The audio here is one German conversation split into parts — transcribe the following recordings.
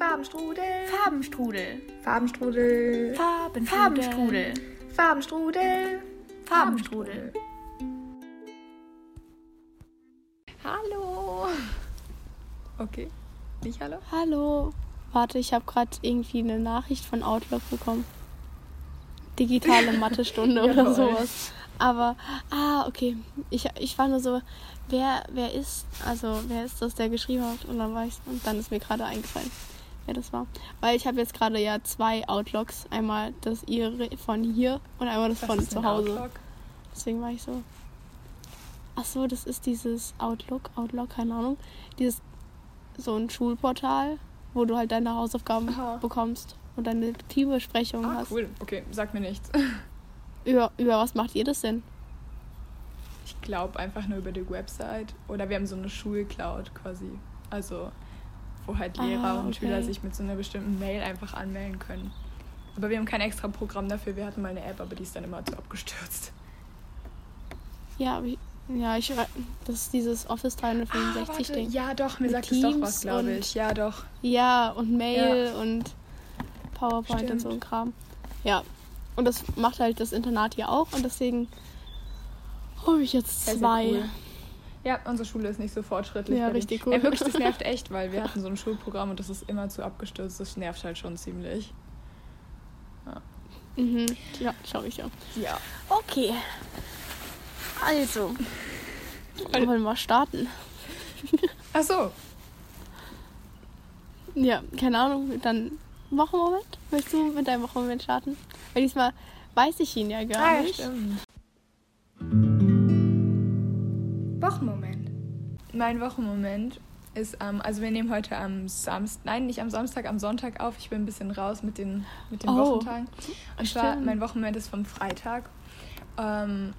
Farbenstrudel. Farbenstrudel. Farbenstrudel. Farben Farbenstrudel. Farbenstrudel. Farbenstrudel. Hallo. Okay. Nicht hallo? Hallo. Warte, ich habe gerade irgendwie eine Nachricht von Outlook bekommen. Digitale Mathestunde oder sowas. Aber, ah, okay. Ich, ich war nur so, wer, wer ist, also wer ist das, der geschrieben hat? Und dann war ich, und dann ist mir gerade eingefallen, wer das war. Weil ich habe jetzt gerade ja zwei Outlooks. Einmal das ihre von hier und einmal das Was von zu Hause. Outlook? Deswegen war ich so. Ach so, das ist dieses Outlook, Outlook, keine Ahnung. Dieses so ein Schulportal, wo du halt deine Hausaufgaben Aha. bekommst und deine Teambesprechung Ah, hast. cool. Okay, sag mir nichts. Über, über was macht ihr das denn? Ich glaube einfach nur über die Website. Oder wir haben so eine Schulcloud quasi. Also, wo halt Lehrer Ah, und okay. Schüler sich mit so einer bestimmten Mail einfach anmelden können. Aber wir haben kein extra Programm dafür. Wir hatten mal eine App, aber die ist dann immer zu abgestürzt. Ja, aber ich, ja, ich das ist dieses Office 365 Ding. Ah, Ja, doch, mir Mit sagt es doch Teams was, glaube und- ich. Ja, doch. Ja, und Mail und PowerPoint Stimmt. und so ein Kram. Ja. Und das macht halt das Internat hier auch und deswegen habe ich jetzt Sehr, sehr zwei. cool. Ja, unsere Schule ist nicht so fortschrittlich. Ja, richtig cool. Ja, wirklich, das nervt echt, weil wir hatten so ein Schulprogramm und das ist immer zu abgestürzt. Das nervt halt schon ziemlich. Mhm. Ja, schau ich ja. Ja. Okay. Also. Wollen wir mal starten? Ach so. Ja, keine Ahnung. Dann Wochenmoment? Willst du mit deinem Wochenmoment starten? Weil diesmal weiß ich ihn ja gar Ah, ja, nicht. stimmt. Wochenmoment. Mein Wochenmoment ist, ähm, also wir nehmen heute am Samstag, nein, nicht am Samstag, am Sonntag auf. Ich bin ein bisschen raus mit den, mit den Oh, Wochentagen. Und zwar, stimmt. mein Wochenmoment ist vom Freitag. Ähm,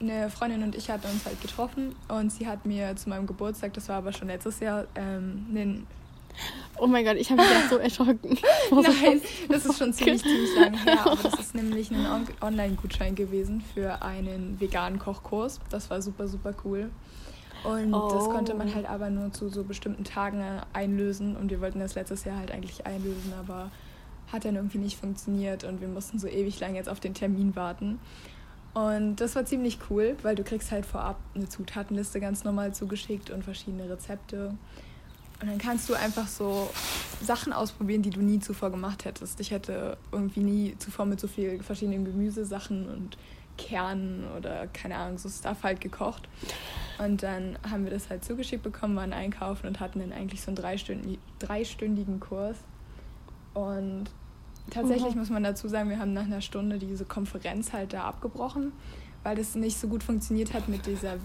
eine Freundin und ich hatten uns halt getroffen und sie hat mir zu meinem Geburtstag, das war aber schon letztes Jahr, ähm, einen Oh mein Gott, ich habe mich gerade so erschrocken. Nein, das ist schon ziemlich, ziemlich lange her. Aber das ist nämlich ein On- Online-Gutschein gewesen für einen veganen Kochkurs. Das war super, super cool. Und das Oh. konnte man halt aber nur zu so bestimmten Tagen äh, einlösen. Und wir wollten das letztes Jahr halt eigentlich einlösen, aber hat dann irgendwie nicht funktioniert. Und wir mussten so ewig lang jetzt auf den Termin warten. Und das war ziemlich cool, weil du kriegst halt vorab eine Zutatenliste ganz normal zugeschickt und verschiedene Rezepte. Und dann kannst du einfach so Sachen ausprobieren, die du nie zuvor gemacht hättest. Ich hätte irgendwie nie zuvor mit so viel verschiedenen Gemüsesachen und Kernen oder keine Ahnung, so Stuff halt gekocht. Und dann haben wir das halt zugeschickt bekommen, waren einkaufen und hatten dann eigentlich so einen dreistündi- dreistündigen Kurs. Und tatsächlich Oha. muss man dazu sagen, wir haben nach einer Stunde diese Konferenz halt da abgebrochen, weil das nicht so gut funktioniert hat mit dieser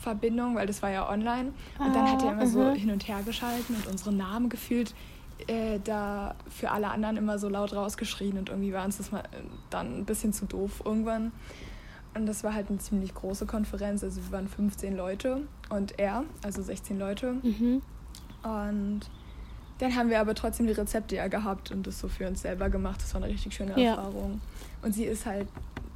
WLAN-Verbindung, weil das war ja online. Und dann hat er Ah, immer so mhm. hin und her geschalten und unsere Namen gefühlt äh, da für alle anderen immer so laut rausgeschrien und irgendwie war uns das mal äh, dann ein bisschen zu doof irgendwann. Und das war halt eine ziemlich große Konferenz, also wir waren 15 Leute und er, also 16 Leute. Mhm. Und dann haben wir aber trotzdem die Rezepte ja gehabt und das so für uns selber gemacht. Das war eine richtig schöne Ja. Erfahrung. Und sie ist halt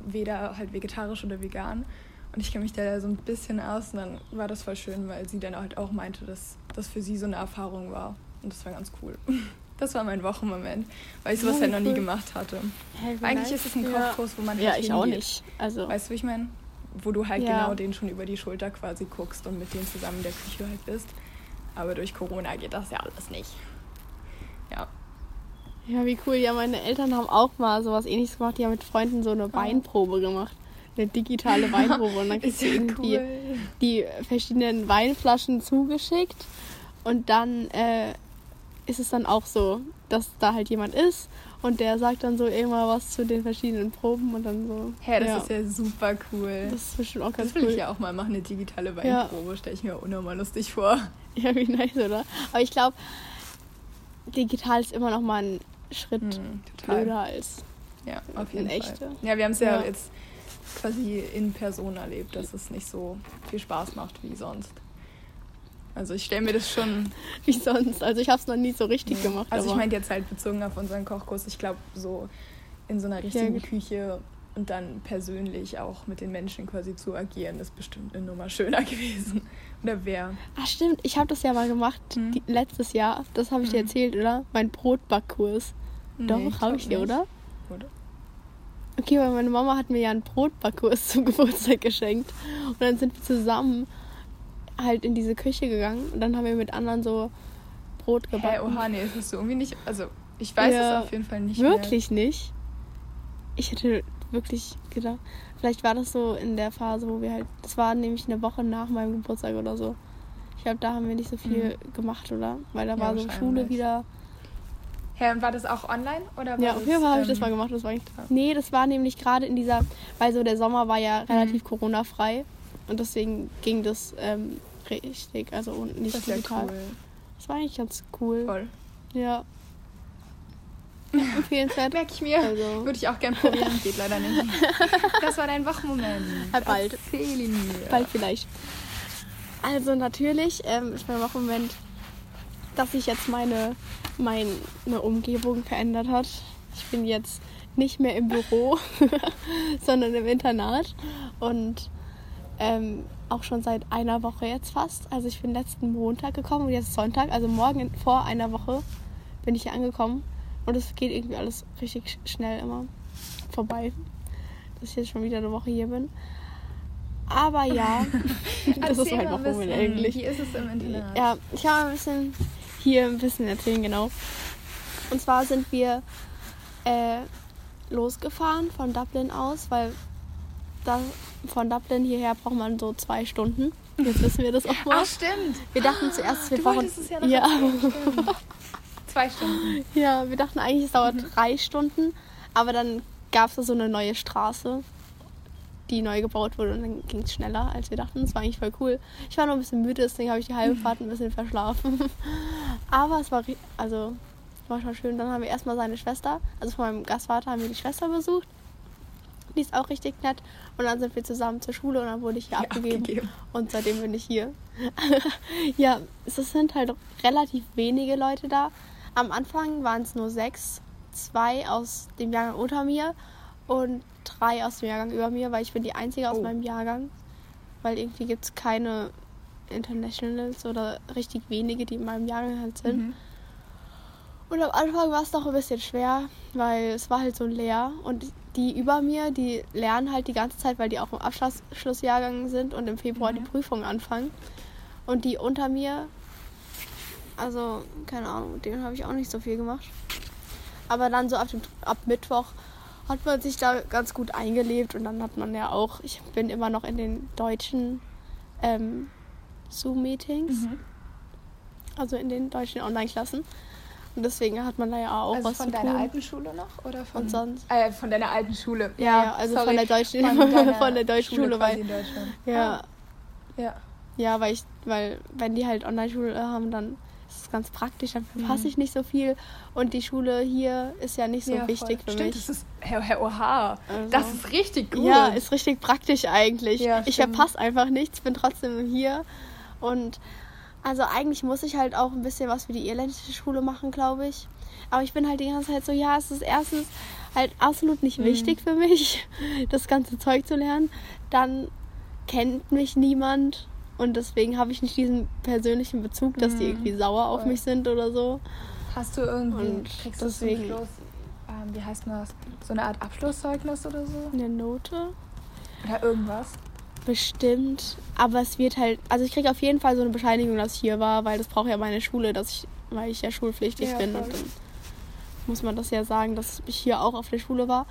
weder halt vegetarisch oder vegan. Und ich kenne mich da so ein bisschen aus und dann war das voll schön, weil sie dann halt auch meinte, dass das für sie so eine Erfahrung war. Und das war ganz cool. Das war mein Wochenmoment, weil ich sowas Ja, halt noch nie cool. gemacht hatte. Hey, Eigentlich ist es ein. Kochkurs, wo man halt Ja, ich auch nicht. Also, Weißt du, wie ich meine? Wo du halt Ja. genau den schon über die Schulter quasi guckst und mit denen zusammen in der Küche halt bist. Aber durch Corona geht das ja alles nicht. Ja. ja, wie cool. Ja, meine Eltern haben auch mal sowas ähnliches gemacht. Die haben mit Freunden so eine Weinprobe gemacht. Eine digitale Weinprobe. Und dann kriegst du irgendwie die verschiedenen Weinflaschen zugeschickt. Und dann äh, ist es dann auch so, dass da halt jemand ist und der sagt dann so irgendwann was zu den verschiedenen Proben und dann so. Hä, das ja, ist ja super cool. Das ist bestimmt auch ganz Das will cool. ich ja auch mal machen, eine digitale Ja. Weinprobe. Stelle ich mir unnormal lustig vor. Ja, wie nice, oder? Aber ich glaube, digital ist immer noch mal ein Schritt Hm, blöder als. Ja, auf In jeden echte. Fall. Ja, wir haben es ja. Ja. jetzt quasi in Person erlebt, dass es nicht so viel Spaß macht wie sonst. Also ich stelle mir das schon Wie sonst. Also ich habe es noch nie so richtig Ja. gemacht. Also ich meine jetzt halt bezogen auf unseren Kochkurs, ich glaube so in so einer richtigen gut. Küche und dann persönlich auch mit den Menschen quasi zu agieren, ist bestimmt eine Nummer schöner gewesen. Oder wer? Ach stimmt, ich habe das ja mal gemacht Mhm. die, letztes Jahr. Das habe ich dir Mhm. erzählt, oder? Mein Brotbackkurs. Nee, Doch, habe ich dir, oder? Oder? Okay, weil meine Mama hat mir ja einen Brotbackkurs zum Geburtstag geschenkt. Und dann sind wir zusammen halt in diese Küche gegangen. Und dann haben wir mit anderen so Brot gebacken. oha, nee, das hast du irgendwie nicht. Also, ich weiß Ja, es auf jeden Fall nicht. Wirklich nicht? Ich hätte wirklich gedacht, vielleicht war das so in der Phase, wo wir halt, das war nämlich eine Woche nach meinem Geburtstag oder so. Ich glaube, da haben wir nicht so viel gemacht, oder? Weil da Mhm. Ja, war so. Schule wieder. Hä, und war das auch online? Oder war Ja, auf jeden Fall habe ich das ähm, mal gemacht. Das war ja. nee, das war nämlich gerade in dieser, weil so der Sommer war ja Mhm. relativ Corona-frei und deswegen ging das ähm, richtig, also nicht Das ja digital. cool. Das war eigentlich ganz cool. Voll. Ja. Empfehlenswert. Merke ich mir. Also- Würde ich auch gern probieren, geht leider nicht. Das war dein Wachmoment. Ja, bald. Erzähl ihn mir. Bald vielleicht. Also natürlich ähm, ist mein Wachmoment, dass sich jetzt meine, meine Umgebung verändert hat. Ich bin jetzt nicht mehr im Büro, sondern im Internat und ähm, auch schon seit einer Woche jetzt fast. Also ich bin letzten Montag gekommen und jetzt ist Sonntag, also morgen vor einer Woche bin ich hier angekommen und es geht irgendwie alles richtig sch- schnell immer vorbei, dass ich jetzt schon wieder eine Woche hier bin. Aber ja, das ist Erzähl ein Wochenende bisschen, eigentlich. Wie ist es im Internat? Ja, ich mal ein bisschen hier ein bisschen erzählen, genau. Und zwar sind wir äh, losgefahren von Dublin aus, weil da, von Dublin hierher braucht man so zwei Stunden. Jetzt wissen wir das auch mal. Ach, stimmt. Wir dachten zuerst, wir Du brauchen. es ja ja. Zwei Stunden. ja, wir dachten eigentlich, es dauert Mhm. drei Stunden, aber dann gab es da so eine neue Straße, die neu gebaut wurde und dann ging es schneller, als wir dachten. Das war eigentlich voll cool. Ich war noch ein bisschen müde, deswegen habe ich die halbe Fahrt ein bisschen verschlafen. Aber es war, also, war schon schön. Dann haben wir erstmal seine Schwester, also von meinem Gastvater haben wir die Schwester besucht. Die ist auch richtig nett. Und dann sind wir zusammen zur Schule und dann wurde ich hier Ja, abgegeben. abgegeben. Und seitdem bin ich hier. ja, es sind halt relativ wenige Leute da. Am Anfang waren es nur sechs. Zwei aus dem Jahrgang unter mir und drei aus dem Jahrgang über mir, weil ich bin die einzige aus Oh. meinem Jahrgang. Weil irgendwie gibt es keine Internationals oder richtig wenige, die in meinem Jahrgang halt sind. Mhm. Und am Anfang war es noch ein bisschen schwer, weil es war halt so leer. Und die über mir, die lernen halt die ganze Zeit, weil die auch im Abschlussjahrgang sind und im Februar die Mhm. Prüfungen anfangen. Und die unter mir, also keine Ahnung, mit denen habe ich auch nicht so viel gemacht. Aber dann so ab, dem, ab Mittwoch hat man sich da ganz gut eingelebt und dann hat man ja auch, ich bin immer noch in den deutschen ähm, Zoom-Meetings, Mhm. also in den deutschen Online-Klassen. Und deswegen hat man da ja auch Also was von deiner tun. alten Schule noch? Oder von, Und sonst? Äh, von deiner alten Schule. Ja, ja, also von der deutschen- deiner von der deutschen Schule, quasi weil- in Deutschland. Ja, Ah, ja. ja, weil ich, weil wenn die halt Online-Schule haben, dann ist es ganz praktisch, dann verpasse Mhm. ich nicht so viel. Und die Schule hier ist ja nicht so ja, wichtig voll. für Stimmt, mich. das ist. Herr, Herr Oha. Also- Das ist richtig gut. Ja, ist richtig praktisch eigentlich. Ja, ich verpasse einfach nichts, bin trotzdem hier. Und also eigentlich muss ich halt auch ein bisschen was für die irländische Schule machen, glaube ich. Aber ich bin halt die ganze Zeit so, ja, es ist erstens halt absolut nicht Mhm. wichtig für mich, das ganze Zeug zu lernen. Dann kennt mich niemand und deswegen habe ich nicht diesen persönlichen Bezug, dass die Mhm. irgendwie sauer auf mich sind oder so. Hast du irgendwie. Und kriegst du deswegen- Schluss, ähm, wie heißt das? So eine Art Abschlusszeugnis oder so? Eine Note? Oder irgendwas? Bestimmt. Aber es wird halt, also ich kriege auf jeden Fall so eine Bescheinigung, dass ich hier war, weil das braucht ja meine Schule, dass ich, weil ich ja schulpflichtig Ja, bin voll. und dann muss man das ja sagen, dass ich hier auch auf der Schule war.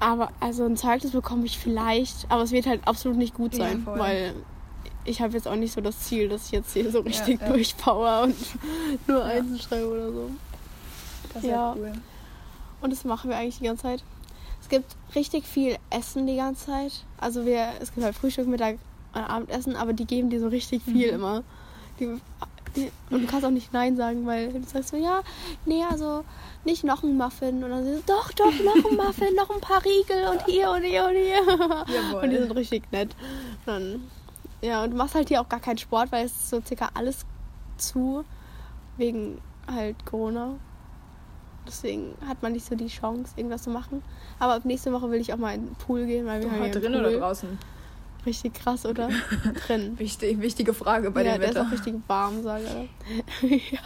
Aber also ein Zeugnis bekomme ich vielleicht, aber es wird halt absolut nicht gut Ja, sein, voll. weil ich habe jetzt auch nicht so das Ziel, dass ich jetzt hier so richtig ja. durchpower und nur Ja. Einsen schreibe oder so. Das ist Ja. cool. Und das machen wir eigentlich die ganze Zeit. Es gibt richtig viel Essen die ganze Zeit. Also wir, es gibt halt Frühstück, Mittag, äh, Abendessen, aber die geben dir so richtig viel Mhm. immer. Die, die, und du kannst auch nicht Nein sagen, weil du sagst so, ja, nee, also nicht noch ein Muffin. Und dann sie so, doch, doch, noch ein Muffin, noch ein paar Riegel und hier und hier und hier. Jawohl. Und die sind richtig nett. Dann, ja, und du machst halt hier auch gar keinen Sport, weil es ist so circa alles zu, wegen halt Corona. Deswegen hat man nicht so die Chance, irgendwas zu machen. Aber ab nächste Woche will ich auch mal in den Pool gehen, weil wir haben Oh, drin Pool. oder draußen? Richtig krass, oder? Drin. Wichtig, wichtige Frage bei ja, dem der ist Wetter. auch richtig warm, sage ich. ja.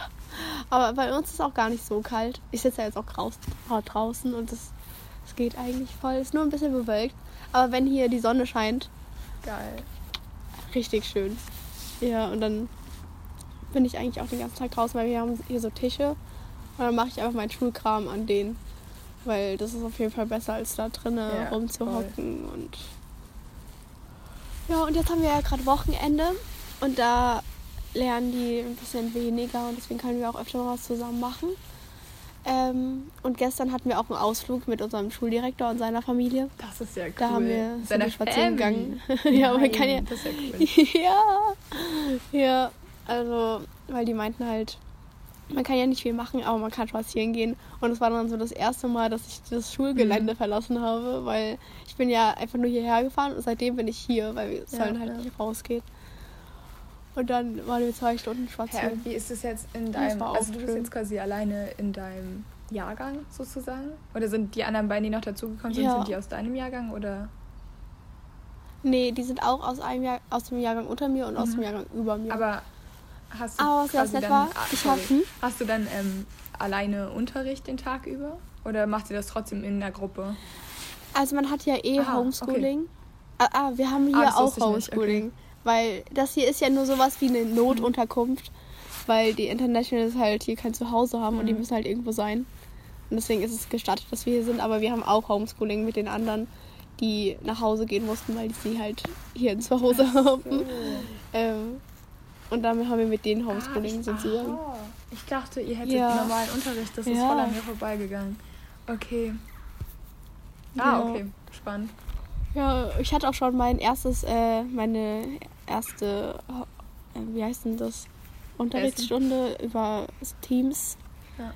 Aber bei uns ist es auch gar nicht so kalt. Ich sitze ja jetzt auch äh, draußen und es es geht eigentlich voll. Es ist nur ein bisschen bewölkt. Aber wenn hier die Sonne scheint, Geil. Richtig schön. Ja, und dann bin ich eigentlich auch den ganzen Tag draußen, weil wir haben hier so Tische. Und dann mache ich einfach meinen Schulkram an denen. Weil das ist auf jeden Fall besser, als da drinnen Ja, rumzuhocken. Und ja, und jetzt haben wir ja gerade Wochenende. Und da lernen die ein bisschen weniger. Und deswegen können wir auch öfter mal was zusammen machen. Ähm, und gestern hatten wir auch einen Ausflug mit unserem Schuldirektor und seiner Familie. Das ist ja cool. Da haben wir wir spazieren gegangen. ja, man kann ja, Das ist ja cool. ja, ja, also, weil die meinten halt, man kann ja nicht viel machen, aber man kann spazieren gehen. Und es war dann so das erste Mal, dass ich das Schulgelände Mhm. verlassen habe, weil ich bin ja einfach nur hierher gefahren und seitdem bin ich hier, weil wir Ja, sollen halt ja. nicht rausgehen. Und dann waren wir zwei Stunden Hä, spazieren. wie ist es jetzt in deinem, also du bist schön. jetzt quasi alleine in deinem Jahrgang sozusagen? Oder sind die anderen beiden, die noch dazugekommen sind, Ja. sind die aus deinem Jahrgang oder? Nee, die sind auch aus einem Jahr, aus dem Jahrgang unter mir und aus Mhm. dem Jahrgang über mir. Aber hast du Aber was ganz quasi dann, war, ah, ich sorry. hab- hm? hast du dann ähm, alleine Unterricht den Tag über? Oder macht ihr das trotzdem in der Gruppe? Also man hat ja eh Aha, Homeschooling. Ah, ah, wir haben Ah, hier das auch nicht, Homeschooling. Weil das hier ist ja nur sowas wie eine Notunterkunft. Weil die Internationals halt hier kein Zuhause haben und die Mhm. müssen halt irgendwo sein. Und deswegen ist es gestattet, dass wir hier sind. Aber wir haben auch Homeschooling mit den anderen, die nach Hause gehen mussten, weil sie halt hier ein Zuhause haben. Ähm, und damit haben wir mit denen Homeschooling Ah, ich, sozusagen. aha. ich dachte, ihr hättet Ja. normalen Unterricht. Das ist Ja. voll an mir vorbeigegangen. Okay. Ah, Ja. okay. Spannend. Ja, ich hatte auch schon mein erstes, äh, meine erste, äh, wie heißt denn das? Unterrichtsstunde über Teams. Ja.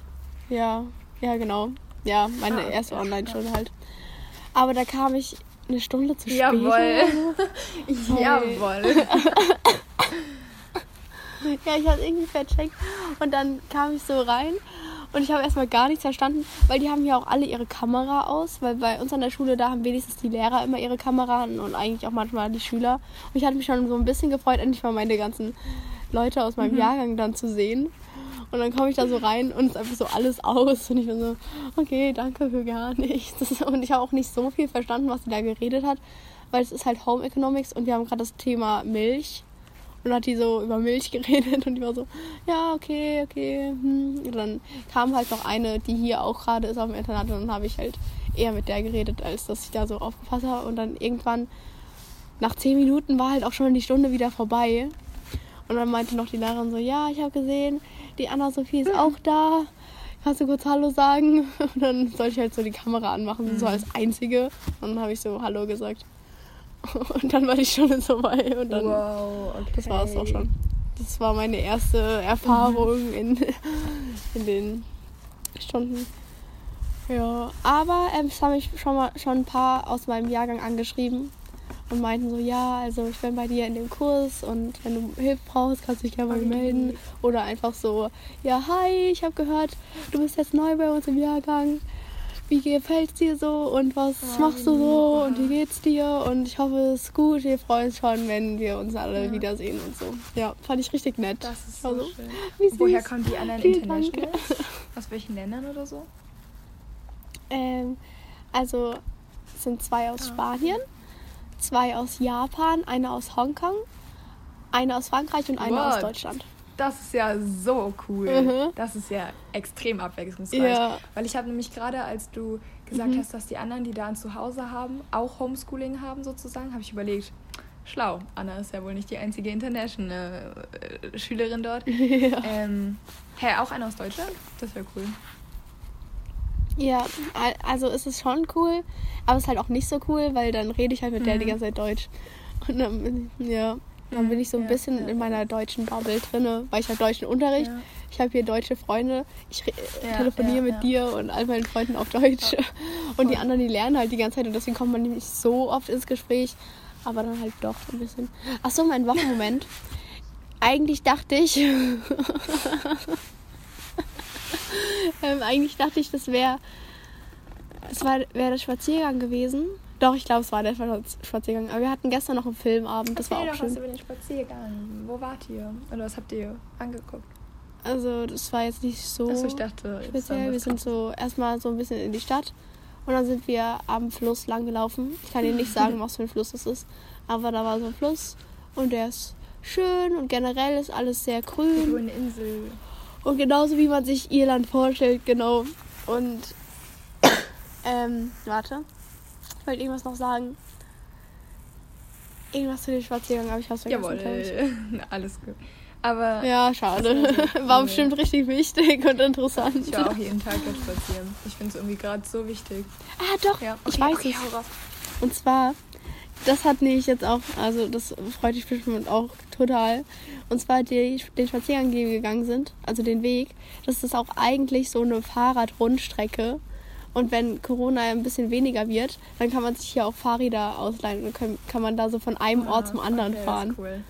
Ja, ja, genau. Ja, meine Ah, erste ja. Online-Stunde halt. Aber da kam ich eine Stunde zu spät. Jawohl. Voll. Jawohl. Ja, ich habe irgendwie vercheckt. Und dann kam ich so rein und ich habe erstmal gar nichts verstanden, weil die haben ja auch alle ihre Kamera aus, weil bei uns an der Schule, da haben wenigstens die Lehrer immer ihre Kamera und eigentlich auch manchmal die Schüler. Und ich hatte mich schon so ein bisschen gefreut, endlich mal meine ganzen Leute aus meinem Jahrgang dann zu sehen. Und dann komme ich da so rein und es ist einfach so alles aus. Und ich bin so, okay, danke für gar nichts. Und ich habe auch nicht so viel verstanden, was sie da geredet hat, weil es ist halt Home Economics und wir haben gerade das Thema Milch. Und dann hat die so über Milch geredet und ich war so, ja, okay, okay. Hm. Und dann kam halt noch eine, die hier auch gerade ist auf dem Internat und dann habe ich halt eher mit der geredet, als dass ich da so aufgepasst habe. Und dann irgendwann, nach zehn Minuten war halt auch schon die Stunde wieder vorbei. Und dann meinte noch die Lehrerin so, ja, ich habe gesehen, die Anna-Sophie ist auch da. Kannst du kurz Hallo sagen? Und dann sollte ich halt so die Kamera anmachen, so als Einzige. Und dann habe ich so Hallo gesagt. Und dann war die Stunde vorbei und dann wow, okay. das war es auch schon. Das war meine erste Erfahrung in, in den Stunden. Ja, aber ähm, es haben mich schon mal schon ein paar aus meinem Jahrgang angeschrieben und meinten so, ja, also ich bin bei dir in dem Kurs und wenn du Hilfe brauchst, kannst du dich gerne mir melden. Oder einfach so, ja, hi, ich habe gehört, du bist jetzt neu bei uns im Jahrgang. Wie gefällt's dir so und was Ja, machst du so und wie geht's dir? Und ich hoffe, es ist gut. Wir freuen uns schon, wenn wir uns alle Ja. wiedersehen und so. Ja, fand ich richtig nett. Das ist so Also, schön. Woher kommen die anderen Vielen Dank. Aus welchen Ländern oder so? Ähm, also es sind zwei aus Ah. Spanien, zwei aus Japan, eine aus Hongkong, eine aus Frankreich und eine aus What? Deutschland. Das ist ja so cool. Mhm. Das ist ja extrem abwechslungsreich. Ja. Weil ich habe nämlich gerade, als du gesagt Mhm. hast, dass die anderen, die da ein Zuhause haben, auch Homeschooling haben sozusagen, habe ich überlegt, schlau. Anna ist ja wohl nicht die einzige international äh, Schülerin dort. ja. Ähm, hä, auch einer aus Deutschland? Das wäre cool. ja, al- also es ist schon cool, aber es ist halt auch nicht so cool, weil dann rede ich halt mit der Mhm. die ganze Zeit Deutsch. Und dann bin ja, dann bin ich so ein Ja, bisschen ja. in meiner deutschen Bubble drinne, weil ich habe deutschen Unterricht. Ja. Ich habe hier deutsche Freunde. Ich telefoniere mit dir und all meinen Freunden auf Deutsch. Und die anderen, die lernen halt die ganze Zeit und deswegen kommt man nicht so oft ins Gespräch. Aber dann halt doch ein bisschen. Achso, mein Wochenmoment. Eigentlich dachte ich. Ähm, eigentlich dachte ich, das wäre das wäre der Spaziergang gewesen. Doch, ich glaube, es war der Spaziergang. Aber wir hatten gestern noch einen Filmabend. Das Erzähl war auch doch schön. was über den Spaziergang. Wo wart ihr? Oder was habt ihr angeguckt? Also, das war jetzt nicht so Achso, ich dachte, speziell. Wir sind so erstmal so ein bisschen in die Stadt. Und dann sind wir am Fluss lang gelaufen. Ich kann dir nicht sagen, was für ein Fluss das ist. Aber da war so ein Fluss. Und der ist schön. Und generell ist alles sehr grün. grüne Insel. Und genauso wie man sich Irland vorstellt, genau. Und ähm, warte. Ich wollte irgendwas noch sagen. Irgendwas zu dem Spaziergang, aber ich hab's vergessen. ich. Jawohl. Alles gut. Aber Ja, schade. War cool. bestimmt richtig wichtig und interessant. ich war auch jeden Tag dort spazieren. Ich finde es irgendwie gerade so wichtig. Ah, doch, Ja, ich okay, weiß okay, es. Und zwar, das hat mich jetzt auch, also das freut dich bestimmt auch total. Und zwar die, den Spaziergang, den wir gegangen sind, also den Weg, das ist auch eigentlich so eine Fahrradrundstrecke. Und wenn Corona ein bisschen weniger wird, dann kann man sich hier auch Fahrräder ausleihen und kann, kann man da so von einem Ort zum anderen Ah, okay, fahren. Cool.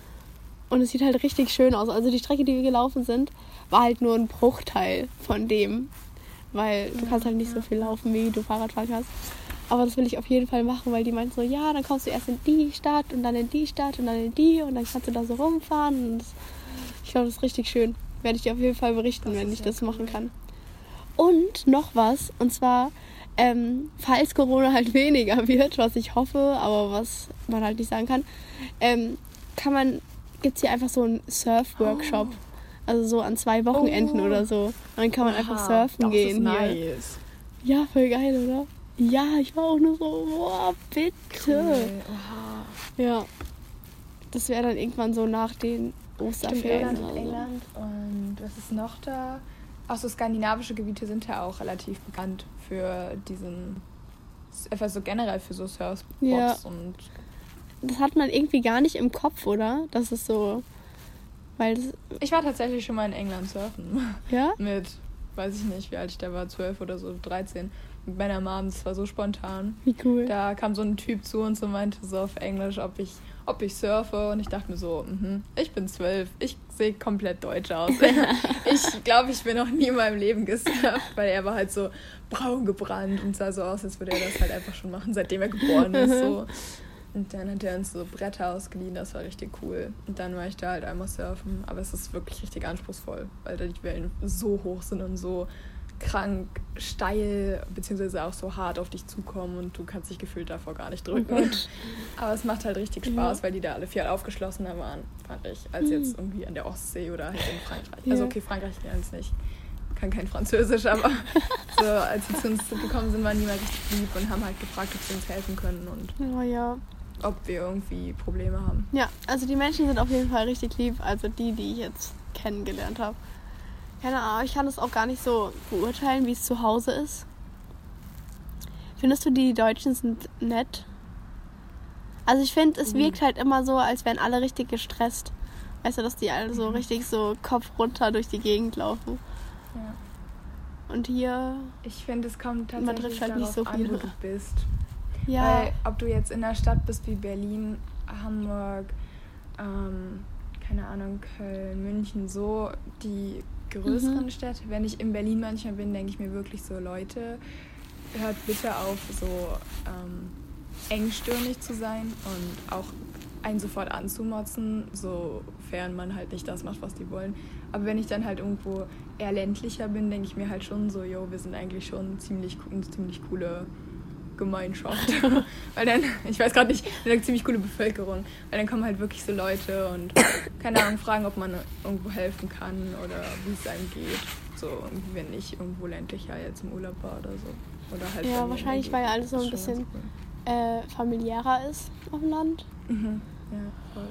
Und es sieht halt richtig schön aus. Also die Strecke, die wir gelaufen sind, war halt nur ein Bruchteil von dem. Weil du kannst halt nicht so viel laufen, wie du Fahrradfahren kannst. Aber das will ich auf jeden Fall machen, weil die meinten so, ja, dann kommst du erst in die Stadt und dann in die Stadt und dann in die und dann kannst du da so rumfahren. Und das, ich glaube, das ist richtig schön. Werde ich dir auf jeden Fall berichten, Das wenn ich das machen cool. kann. Und noch was, und zwar, ähm, falls Corona halt weniger wird, was ich hoffe, aber was man halt nicht sagen kann, ähm, kann man, gibt es hier einfach so einen Surf-Workshop. Also so an zwei Wochenenden Oh. oder so. Und dann kann man einfach Aha, surfen das gehen ist hier. nice. Ja, voll geil, oder? Ja, ich war auch nur so, boah, bitte. Cool. Oha. Ja. Das wäre dann irgendwann so nach den Stimmt, Osterferien Irland oder und so. England. Und was ist noch da? Auch so skandinavische Gebiete sind ja auch relativ bekannt für diesen, einfach so generell für so Surfspots Ja. und Das hat man irgendwie gar nicht im Kopf, oder? Das ist so, weil das, ich war tatsächlich schon mal in England surfen. ja? Mit, weiß ich nicht, wie alt ich da war, 12 oder so, 13. Mit meiner Mom, das war so spontan. Wie cool. Da kam so ein Typ zu uns und meinte so auf Englisch, ob ich, ob ich surfe. Und ich dachte mir so, mhm, ich bin zwölf, ich sehe komplett deutsch aus. ich glaube, ich bin noch nie in meinem Leben gesurft, weil er war halt so braun gebrannt und sah so aus, als würde er das halt einfach schon machen, seitdem er geboren ist. So. Und dann hat er uns so Bretter ausgeliehen, das war richtig cool. Und dann war ich da halt einmal surfen. Aber es ist wirklich richtig anspruchsvoll, weil da die Wellen so hoch sind und so krank steil, beziehungsweise auch so hart auf dich zukommen und du kannst dich gefühlt davor gar nicht drücken. Oh. Aber es macht halt richtig Spaß, weil die da alle viel aufgeschlossener waren, fand ich, als jetzt irgendwie an der Ostsee oder halt in Frankreich. Also Ja. okay, Frankreich ganz nicht. Kann kein Französisch, aber so, als sie zu uns gekommen sind, waren die mal richtig lieb und haben halt gefragt, ob sie uns helfen können und Oh ja. ob wir irgendwie Probleme haben. Ja, also die Menschen sind auf jeden Fall richtig lieb. Also die, die ich jetzt kennengelernt habe. Keine Ahnung, ich kann das auch gar nicht so beurteilen, wie es zu Hause ist. Findest du, die Deutschen sind nett? Also ich finde, es Mhm. wirkt halt immer so, als wären alle richtig gestresst. Weißt du, dass die alle so Mhm. richtig so Kopf runter durch die Gegend laufen. Ja. Und hier, Ich finde, es kommt tatsächlich halt nicht so an, viele. wo du bist. ja, Weil ob du jetzt in einer Stadt bist wie Berlin, Hamburg, ähm, keine Ahnung, Köln, München, so die größeren Mhm. Städte. Wenn ich in Berlin manchmal bin, denke ich mir wirklich so, Leute, hört bitte auf, so ähm, engstirnig zu sein und auch einen sofort anzumotzen, sofern man halt nicht das macht, was die wollen. Aber wenn ich dann halt irgendwo eher ländlicher bin, denke ich mir halt schon so, yo, wir sind eigentlich schon ziemlich, ziemlich coole Gemeinschaft. weil dann, ich weiß gerade nicht, eine ziemlich coole Bevölkerung. Weil dann kommen halt wirklich so Leute und, keine Ahnung, fragen, ob man irgendwo helfen kann oder wie es einem geht. So, wenn ich irgendwo ländlicher jetzt im Urlaub war oder so. Oder halt Ja, wahrscheinlich, weil Gegend. alles so ein bisschen- ganz äh, familiärer ist auf dem Land. cool. Mhm. Ja, voll.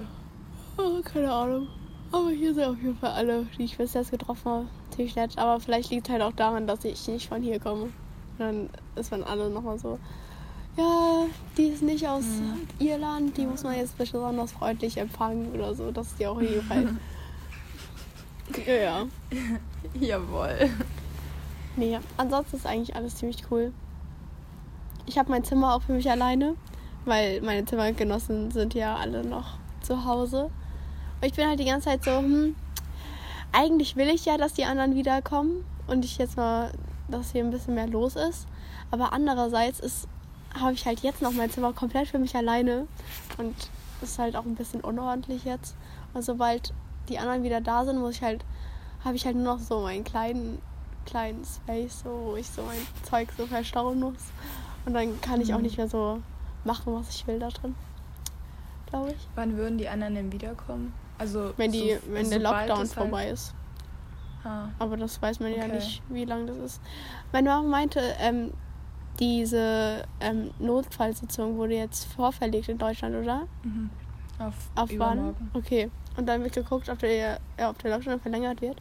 Oh, keine Ahnung. Aber hier sind auf jeden Fall alle, die ich bis jetzt getroffen habe, ziemlich nett. Aber vielleicht liegt es halt auch daran, dass ich nicht von hier komme. Dann ist man alle nochmal so, ja, die ist nicht aus Mhm. Irland, die muss man jetzt besonders freundlich empfangen oder so. Das ist dir auch Fall. ja, ja. Jawohl. Nee, ansonsten ist eigentlich alles ziemlich cool. Ich habe mein Zimmer auch für mich alleine, weil meine Zimmergenossen sind ja alle noch zu Hause. Und ich bin halt die ganze Zeit so, hm, eigentlich will ich ja, dass die anderen wiederkommen und ich jetzt mal dass hier ein bisschen mehr los ist. Aber andererseits ist habe ich halt jetzt noch mein Zimmer komplett für mich alleine und ist halt auch ein bisschen unordentlich jetzt. Und sobald die anderen wieder da sind, muss ich halt, habe ich halt nur noch so meinen kleinen, kleinen Space, so, wo ich so mein Zeug so verstauen muss. Und dann kann ich auch Mhm. nicht mehr so machen, was ich will da drin. Glaube ich. Wann würden die anderen denn wiederkommen? Also Wenn, die, so- wenn der Lockdown halt- vorbei ist. Ah, Aber das weiß man ja Okay. nicht, wie lang das ist. Meine Mama meinte, ähm, diese ähm, Notfallsitzung wurde jetzt vorverlegt in Deutschland, oder? mhm. Auf, Auf wann? Okay. Und dann wird geguckt, ob der, ja, ob der Lockdown verlängert wird.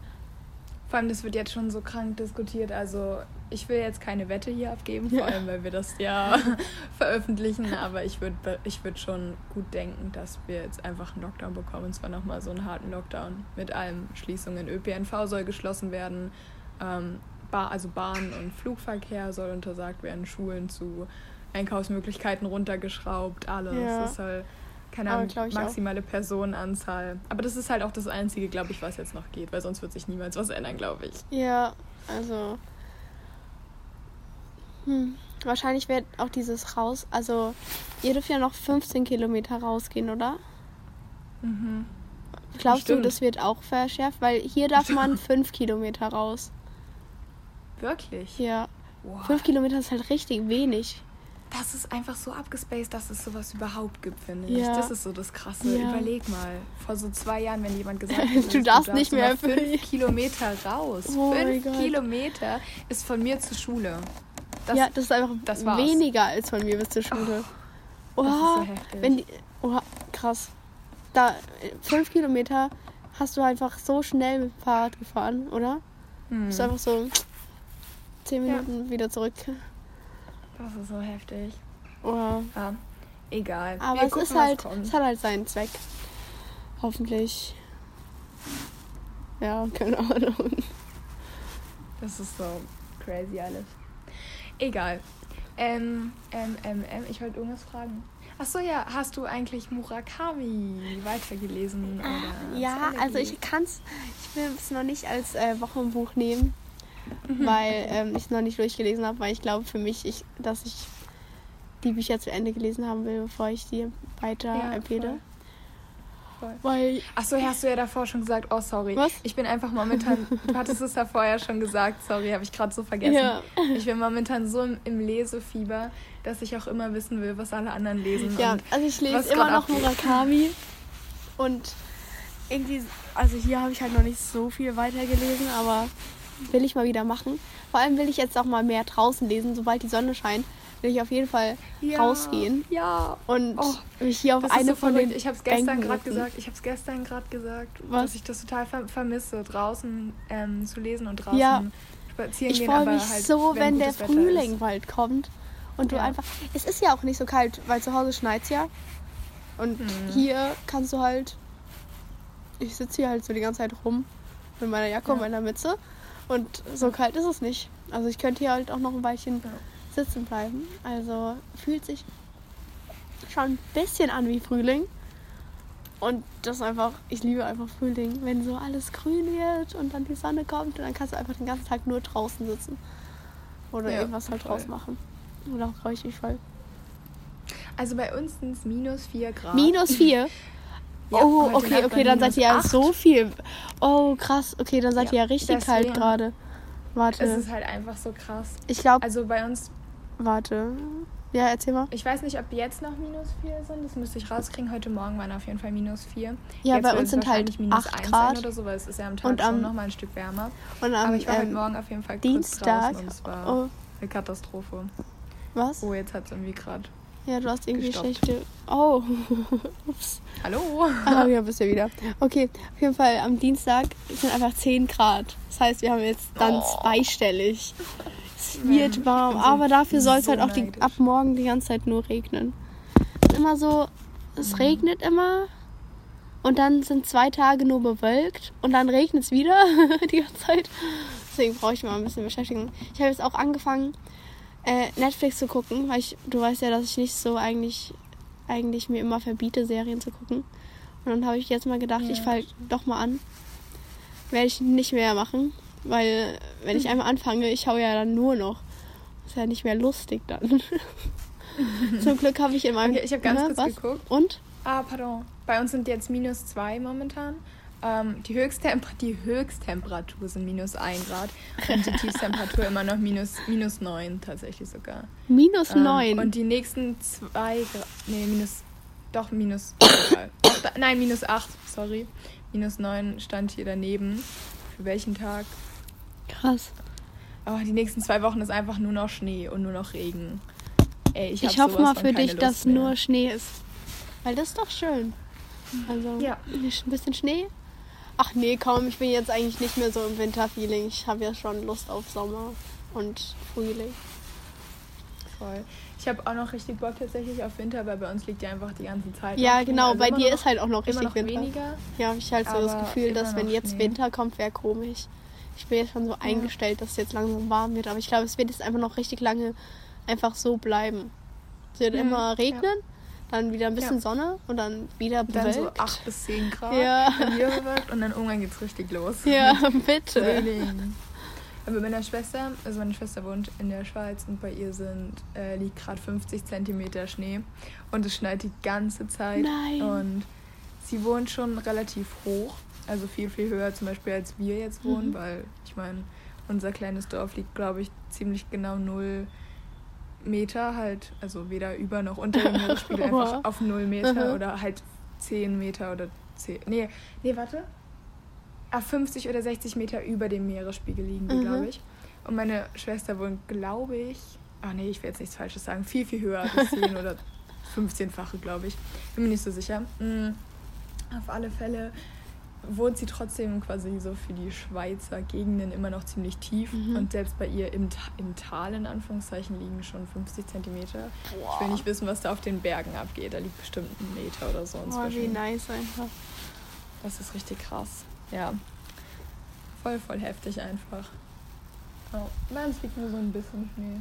Vor allem, das wird jetzt schon so krank diskutiert. Also ich will jetzt keine Wette hier abgeben, vor allem, weil wir das ja veröffentlichen. Aber ich würde ich würd schon gut denken, dass wir jetzt einfach einen Lockdown bekommen. Und zwar nochmal so einen harten Lockdown mit allem Schließungen. ÖPNV soll geschlossen werden. Ähm, Ba- also Bahn- und Flugverkehr soll untersagt werden. Schulen zu Einkaufsmöglichkeiten runtergeschraubt. Alles. Ja. Das soll keine Aber Ahnung, ich auch. maximale Personenanzahl. Aber das ist halt auch das Einzige, glaube ich, was jetzt noch geht, weil sonst wird sich niemals was ändern, glaube ich. Ja, also. Hm. Wahrscheinlich wird auch dieses raus. Also, ihr dürft ja noch 15 Kilometer rausgehen, oder? Mhm. Glaubst du, Stimmt. das wird auch verschärft? Weil hier darf man 5 Kilometer raus. Wirklich? Ja. Wow. 5 Kilometer ist halt richtig wenig. Das ist einfach so abgespaced, dass es sowas überhaupt gibt, finde ich. Ja. Das ist so das Krasse. Ja. Überleg mal, vor so zwei Jahren, wenn jemand gesagt Du hätte, darfst nicht mehr fünf Kilometer raus. Oh fünf. Kilometer ist von mir zur Schule. Das, ja, das ist einfach das weniger als von mir bis zur Schule. das ist Oha, so heftig. wenn die, oha, krass. Da, 5 Kilometer hast du einfach so schnell mit dem Fahrrad gefahren, oder? hm. Bist einfach so 10 Ja. Minuten wieder zurück. Das ist so heftig. Oha. Ja, egal. Aber Wir es gucken, ist halt, es hat halt seinen Zweck. Hoffentlich. Ja, keine Ahnung. Das ist so crazy alles. Egal. Ähm, ähm, ähm, ähm, ich wollte irgendwas fragen. Ach so, ja, hast du eigentlich Murakami weitergelesen? Oder Ah, Ja, zu Ende also ich gelesen? kann's, ich will es noch nicht als äh, Wochenbuch nehmen, Mhm. weil ähm, ich es noch nicht durchgelesen habe, weil ich glaube für mich, ich, dass ich die Bücher zu Ende gelesen haben will, bevor ich die weiter Ja, empfehle. voll. Weil, Ach so, hast du ja davor schon gesagt, oh sorry. Was? Ich bin einfach momentan, du hattest es davor ja schon gesagt, sorry, habe ich gerade so vergessen. Ja. Ich bin momentan so im, im Lesefieber, dass ich auch immer wissen will, was alle anderen lesen. ja, also ich lese immer noch abgeht. Murakami und irgendwie, also hier habe ich halt noch nicht so viel weitergelesen, aber will ich mal wieder machen. Vor allem will ich jetzt auch mal mehr draußen lesen, sobald die Sonne scheint, will ich auf jeden Fall ja, rausgehen Ja. und Oh, mich hier auf eine so von den Ich habe es gestern gerade gesagt. Ich habe es gestern gerade gesagt, Was? dass ich das total ver vermisse, draußen ähm, zu lesen und draußen Ja. spazieren Ich gehen. freue aber mich halt, so, wenn, der gutes Wetter Frühling bald kommt und du Ja. einfach. Es ist ja auch nicht so kalt, weil zu Hause schneit ja. Und Mhm. hier kannst du halt. Ich sitze hier halt so die ganze Zeit rum mit meiner Jacke und meiner Mütze. Und so kalt ist es nicht. Also ich könnte hier halt auch noch ein Weilchen. Sitzen bleiben. Also fühlt sich schon ein bisschen an wie Frühling. Und das ist einfach, ich liebe einfach Frühling, wenn so alles grün wird und dann die Sonne kommt und dann kannst du einfach den ganzen Tag nur draußen sitzen. Oder Ja, irgendwas halt voll. draus machen. Freue ich mich voll. Also bei uns sind es minus 4 Grad. Minus 4. Ja, oh, okay, okay, dann seid ihr ja so viel. Oh, krass. Okay, dann seid Ja, ihr ja richtig kalt gerade. Es Warte. ist halt einfach so krass. Ich glaube, Also bei uns, warte. Ja, erzähl mal. ich weiß nicht, ob jetzt noch minus 4 sind. Das müsste ich rauskriegen. Heute Morgen waren auf jeden Fall minus 4. Ja, jetzt bei uns sind halt minus 8 1 Grad. Oder so, weil es ist ja am Tag Und am schon noch mal ein Stück wärmer. Und am Aber ich war heute ähm, Morgen auf jeden Fall kurz Dienstag. draußen und es war Oh, eine Katastrophe. was? Oh, jetzt hat es irgendwie gerade. Ja, du hast irgendwie Gestoppt. schlechte. Oh. Ups. Hallo? Ah, ja, bist du wieder. Okay, auf jeden Fall am Dienstag sind einfach 10 Grad. Das heißt, wir haben jetzt dann Oh. zweistellig. Es wird warm, bin so- aber dafür soll es so halt auch die, ab morgen die ganze Zeit nur regnen. Es ist immer so, es regnet immer und dann sind zwei Tage nur bewölkt und dann regnet es wieder die ganze Zeit. Deswegen brauche ich mal ein bisschen Beschäftigung. Ich habe jetzt auch angefangen, äh, Netflix zu gucken, weil ich, du weißt ja, dass ich nicht so eigentlich, eigentlich mir immer verbiete, Serien zu gucken. Und dann habe ich jetzt mal gedacht, Ja, ich falle doch mal an. Werde ich nicht mehr machen. Weil, wenn ich einmal anfange, ich schaue ja dann nur noch. Ist ja nicht mehr lustig dann. Zum Glück habe ich in meinem. Okay, ich habe ganz Hä, kurz was? geguckt. Und? Ah, pardon. Bei uns sind jetzt minus zwei momentan. Ähm, die, Höchsttemper die Höchsttemperatur sind minus ein Grad und die Tiefstemperatur immer noch minus, minus neun tatsächlich sogar. Minus Ähm, neun. Und die nächsten zwei Grad. Nee, minus. Doch, minus. Doch, Nein, minus acht, sorry. Minus neun stand hier daneben. Für welchen Tag? Krass. Aber die nächsten zwei Wochen ist einfach nur noch Schnee und nur noch Regen. Ey, ich, Ich, hoffe mal für dich, Lust dass mehr. nur Schnee ist. Weil das ist doch schön. Also, Ja. ein bisschen Schnee. Ach nee, komm, ich bin jetzt eigentlich nicht mehr so im Winterfeeling. Ich habe ja schon Lust auf Sommer und Frühling. Voll. Ich habe auch noch richtig Bock tatsächlich auf Winter, weil bei uns liegt ja einfach die ganze Zeit. Ja, genau, Also bei dir noch, ist halt auch noch immer richtig noch Winter. weniger. Ja, habe ich halt so das Gefühl, dass wenn jetzt Schnee. Winter kommt, wäre komisch. Ich bin jetzt schon so eingestellt, dass es jetzt langsam warm wird. Aber ich glaube, es wird jetzt einfach noch richtig lange einfach so bleiben. Es wird Mhm, immer regnen, dann wieder ein bisschen Ja. Sonne und dann wieder Dann so bewölkt. 8 bis 10 Grad. Ja. Dann wieder bewölkt und dann irgendwann geht's richtig los. Ja, bitte. Frühling. Aber meiner Schwester, also meine Schwester wohnt in der Schweiz und bei ihr sind, äh, liegt gerade 50 Zentimeter Schnee und es schneit die ganze Zeit. Nein. Und sie wohnt schon relativ hoch, also viel, viel höher zum Beispiel als wir jetzt wohnen, Mhm. weil ich meine, unser kleines Dorf liegt, glaube ich, ziemlich genau null Meter halt, also weder über noch unter dem Meeresspiegel, einfach auf null Meter Mhm. oder halt 10 Meter oder 10, nee, nee, warte, ah, 50 oder 60 Meter über dem Meeresspiegel liegen die, Mhm. glaube ich. Und meine Schwester wohnt, glaube ich, ah nee, ich will jetzt nichts Falsches sagen, viel, viel höher, als 10 oder 15-fache, glaube ich. Bin mir nicht so sicher. Mm, Auf alle Fälle wohnt sie trotzdem quasi so für die Schweizer Gegenden immer noch ziemlich tief. Mhm. Und selbst bei ihr im, im Tal, in Anführungszeichen, liegen schon 50 Zentimeter. Ich will nicht wissen, was da auf den Bergen abgeht. Da liegt bestimmt ein Meter oder so Oh, wie nice einfach. Das ist richtig krass. Ja. Voll, voll heftig einfach. Oh. Nein, es liegt nur so ein bisschen Schnee.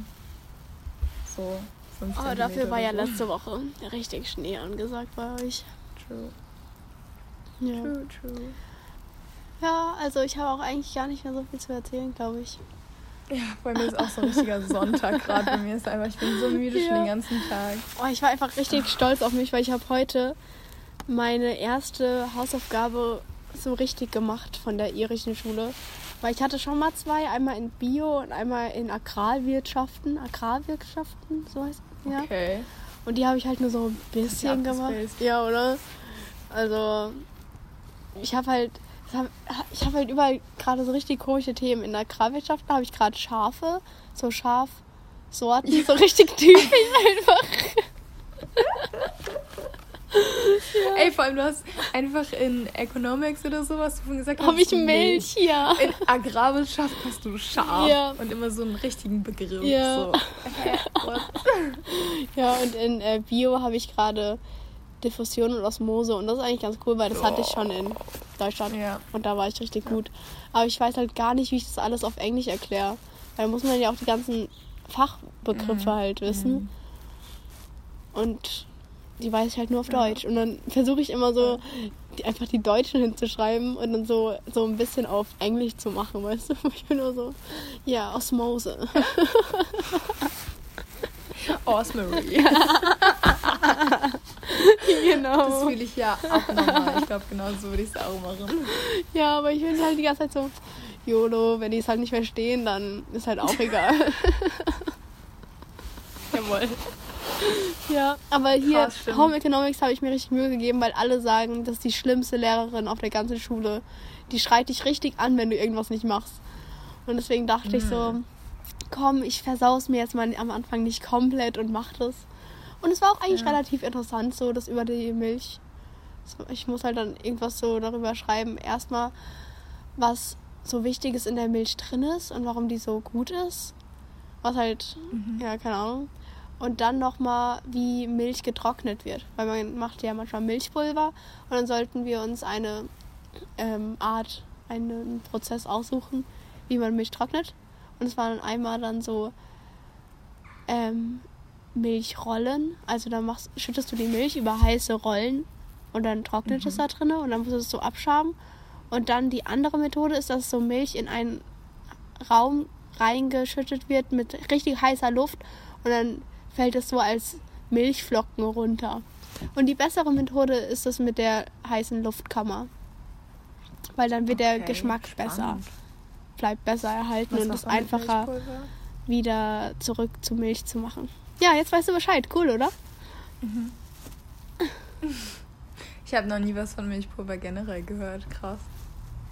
So, 5 Oh, dafür war ja letzte Woche richtig Schnee angesagt bei euch. True, Ja. true, true. ja, also ich habe auch eigentlich gar nicht mehr so viel zu erzählen, glaube ich. Ja, bei mir ist auch so ein richtiger Sonntag gerade. Bei mir ist einfach, ich bin so müde schon Ja. den ganzen Tag. Oh, ich war einfach richtig stolz auf mich, weil ich habe heute meine erste Hausaufgabe so richtig gemacht von der irischen Schule. Weil ich hatte schon mal zwei, einmal in Bio und einmal in Agrarwirtschaften. Agrarwirtschaften, so heißt es. Ja. Okay. Und die habe ich halt nur so ein bisschen gemacht. Ja, oder? Also, ich habe halt, ich habe halt überall gerade so richtig komische Themen. In der Agrarwirtschaft habe ich gerade Schafe, so Schafsorten, so richtig typisch einfach. Ey, vor allem, du hast einfach in Economics oder sowas davon gesagt. Habe ich hast du Milch, ja. In Agrarwirtschaft hast du Schaf Ja. und immer so einen richtigen Begriff. Ja. So. Ja, und in äh, Bio habe ich gerade Diffusion und Osmose und das ist eigentlich ganz cool, weil das hatte ich schon in Deutschland Ja. und da war ich richtig gut. Aber ich weiß halt gar nicht, wie ich das alles auf Englisch erkläre. Weil da muss man ja auch die ganzen Fachbegriffe Mhm. halt wissen. Und die weiß ich halt nur auf Deutsch. Und dann versuche ich immer so die, einfach die Deutschen hinzuschreiben und dann so, so ein bisschen auf Englisch zu machen, weißt du? Ich bin nur so, ja, Osmose. Osmery. genau. Das fühle ich ja auch nochmal. Ich glaube, genau so würde ich es auch machen. Ja, aber ich bin halt die ganze Zeit so, YOLO, wenn die es halt nicht verstehen, dann ist halt auch egal. Jawohl. ja, aber hier, Krass. Home Economics habe ich mir richtig Mühe gegeben, weil alle sagen, das ist die schlimmste Lehrerin auf der ganzen Schule. Die schreit dich richtig an, wenn du irgendwas nicht machst. Und deswegen dachte ich so, komm, ich versaus mir jetzt mal am Anfang nicht komplett und mach das. Und es war auch eigentlich Ja. relativ interessant, so das über die Milch. Ich muss halt dann irgendwas so darüber schreiben. Erstmal, was so Wichtiges in der Milch drin ist und warum die so gut ist. Was halt, ja, keine Ahnung. Und dann nochmal, wie Milch getrocknet wird. Weil man macht ja manchmal Milchpulver und dann sollten wir uns eine ähm, Art, einen Prozess aussuchen, wie man Milch trocknet. Und es waren einmal dann so ähm, Milchrollen. Also dann machst, schüttest du die Milch über heiße Rollen und dann trocknet Mhm. es da drinne und dann musst du es so abschaben. Und dann die andere Methode ist, dass du Milch in ein Raum reingeschüttet wird mit richtig heißer Luft und dann fällt es so als Milchflocken runter. Und die bessere Methode ist es mit der heißen Luftkammer. Weil dann wird okay, der Geschmack spannend. besser. Bleibt besser erhalten Was und ist einfacher wieder zurück zu Milch zu machen. Ja, jetzt weißt du Bescheid. Cool, oder? Mhm. Ich habe noch nie was von Milchpulver generell gehört. Krass.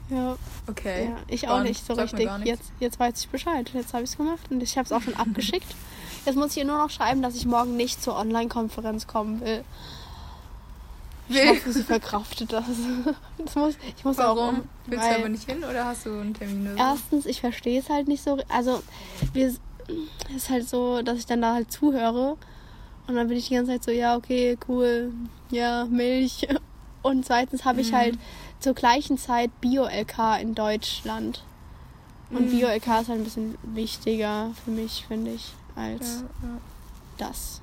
Ja. Okay. Ja, ich auch und nicht so richtig. Jetzt, jetzt weiß ich Bescheid. Jetzt habe ich es gemacht und ich habe es auch schon abgeschickt. Jetzt muss ich ihr nur noch schreiben, dass ich morgen nicht zur Online-Konferenz kommen will. Ich hoffe, sie verkraftet das. das muss, ich muss Warum? Auch, Willst du aber nicht hin oder hast du einen Termin? Oder so? Erstens, ich verstehe es halt nicht so. Also, es ist halt so, dass ich dann da halt zuhöre. Und dann bin ich die ganze Zeit so, ja, okay, cool. Ja, Milch. Und zweitens habe ich mhm. halt zur gleichen Zeit Bio-LK in Deutschland. Und mhm. Bio-LK ist halt ein bisschen wichtiger für mich, finde ich, als ja, ja. das.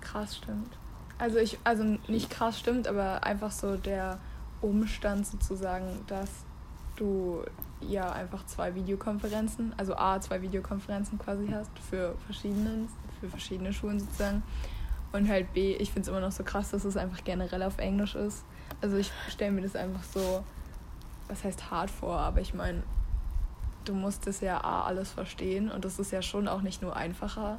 Krass, stimmt. Also ich, also nicht krass stimmt, aber einfach so der Umstand sozusagen, dass du ja einfach zwei Videokonferenzen, also A, zwei Videokonferenzen quasi hast für verschiedene, für verschiedene Schulen sozusagen. Und halt B, ich finde es immer noch so krass, dass es einfach generell auf Englisch ist. Also ich stelle mir das einfach so, was heißt hart vor, aber ich meine, du musst es ja A, alles verstehen und das ist ja schon auch nicht nur einfacher,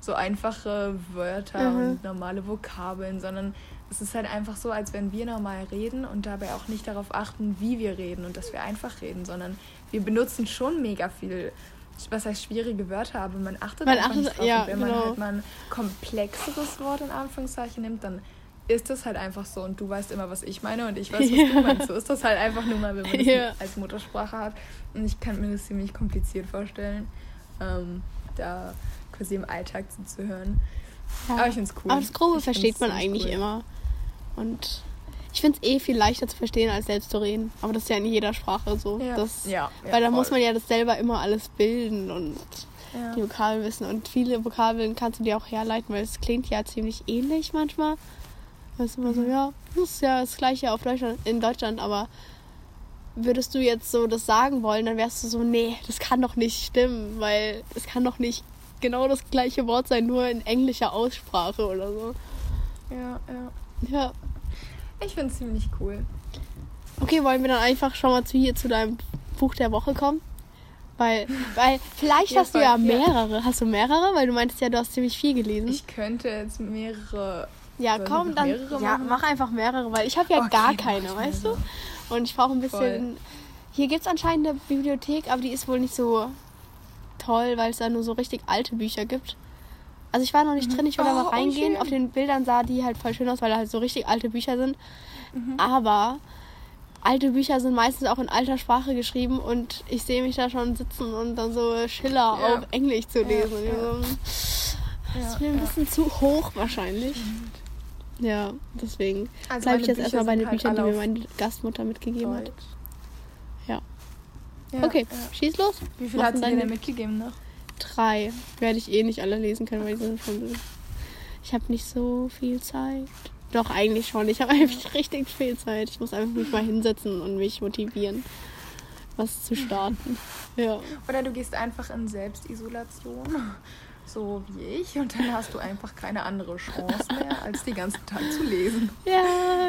so einfache Wörter mhm. und normale Vokabeln, sondern es ist halt einfach so, als wenn wir normal reden und dabei auch nicht darauf achten, wie wir reden und dass wir einfach reden, sondern wir benutzen schon mega viel, was heißt schwierige Wörter, aber man achtet man einfach achtet, nicht drauf. Ja, und wenn genau. man halt mal ein komplexeres Wort in Anführungszeichen nimmt, dann ist das halt einfach so und du weißt immer, was ich meine und ich weiß, was ja. du meinst. So ist das halt einfach nur mal, wenn man das ja. als Muttersprache hat. Und ich kann mir das ziemlich kompliziert vorstellen. Ähm, da quasi im Alltag zuzuhören. Ja. Aber ich finde es cool. Aber das Grobe ich versteht man eigentlich cool. immer. Und ich finde es eh viel leichter zu verstehen, als selbst zu reden. Aber das ist ja in jeder Sprache so. Ja. Das, ja, ja weil da muss man ja das selber immer alles bilden und die Vokabeln wissen. Und viele Vokabeln kannst du dir auch herleiten, weil es klingt ja ziemlich ähnlich manchmal. Das ist immer so, mhm. ja, das ist ja das gleiche auf Deutschland, in Deutschland, aber würdest du jetzt so das sagen wollen, dann wärst du so, nee, das kann doch nicht stimmen, weil es kann doch nicht genau das gleiche Wort sein, nur in englischer Aussprache oder so. Ja, ja. Ja. Ich finde es ziemlich cool. Okay, wollen wir dann einfach schon mal zu hier zu deinem Buch der Woche kommen? Weil, weil vielleicht hast du ja mehrere. Ja. Hast du mehrere? Weil du meintest ja, du hast ziemlich viel gelesen. Ich könnte jetzt mehrere. Ja, komm, dann ja, mach einfach mehrere, weil ich habe ja okay, gar keine, weißt du? Und ich brauche ein bisschen. Voll. Hier gibt es anscheinend eine Bibliothek, aber die ist wohl nicht so toll, weil es da nur so richtig alte Bücher gibt. Also ich war noch nicht mhm. drin, ich wollte oh, mal reingehen. Auf den Bildern sah die halt voll schön aus, weil da halt so richtig alte Bücher sind. Mhm. Aber alte Bücher sind meistens auch in alter Sprache geschrieben und ich sehe mich da schon sitzen und dann so Schiller ja. auf Englisch zu lesen. Ja, ja. So, das ist mir ein bisschen zu hoch wahrscheinlich. Ja, deswegen also bleibe ich jetzt erstmal bei den halt Büchern, die mir meine Gastmutter mitgegeben Deutsch. hat. Ja. Okay, ja. schieß los. Wie viel hat sie dir denn mitgegeben noch? Drei. Werde ich eh nicht alle lesen können, weil die sind schon. Ich habe nicht so viel Zeit. Doch, eigentlich schon. Ich habe eigentlich richtig viel Zeit. Ich muss einfach mich mal hinsetzen und mich motivieren, was zu starten. Ja. Oder du gehst einfach in Selbstisolation so wie ich und dann hast du einfach keine andere Chance mehr, als den ganzen Tag zu lesen. Ja,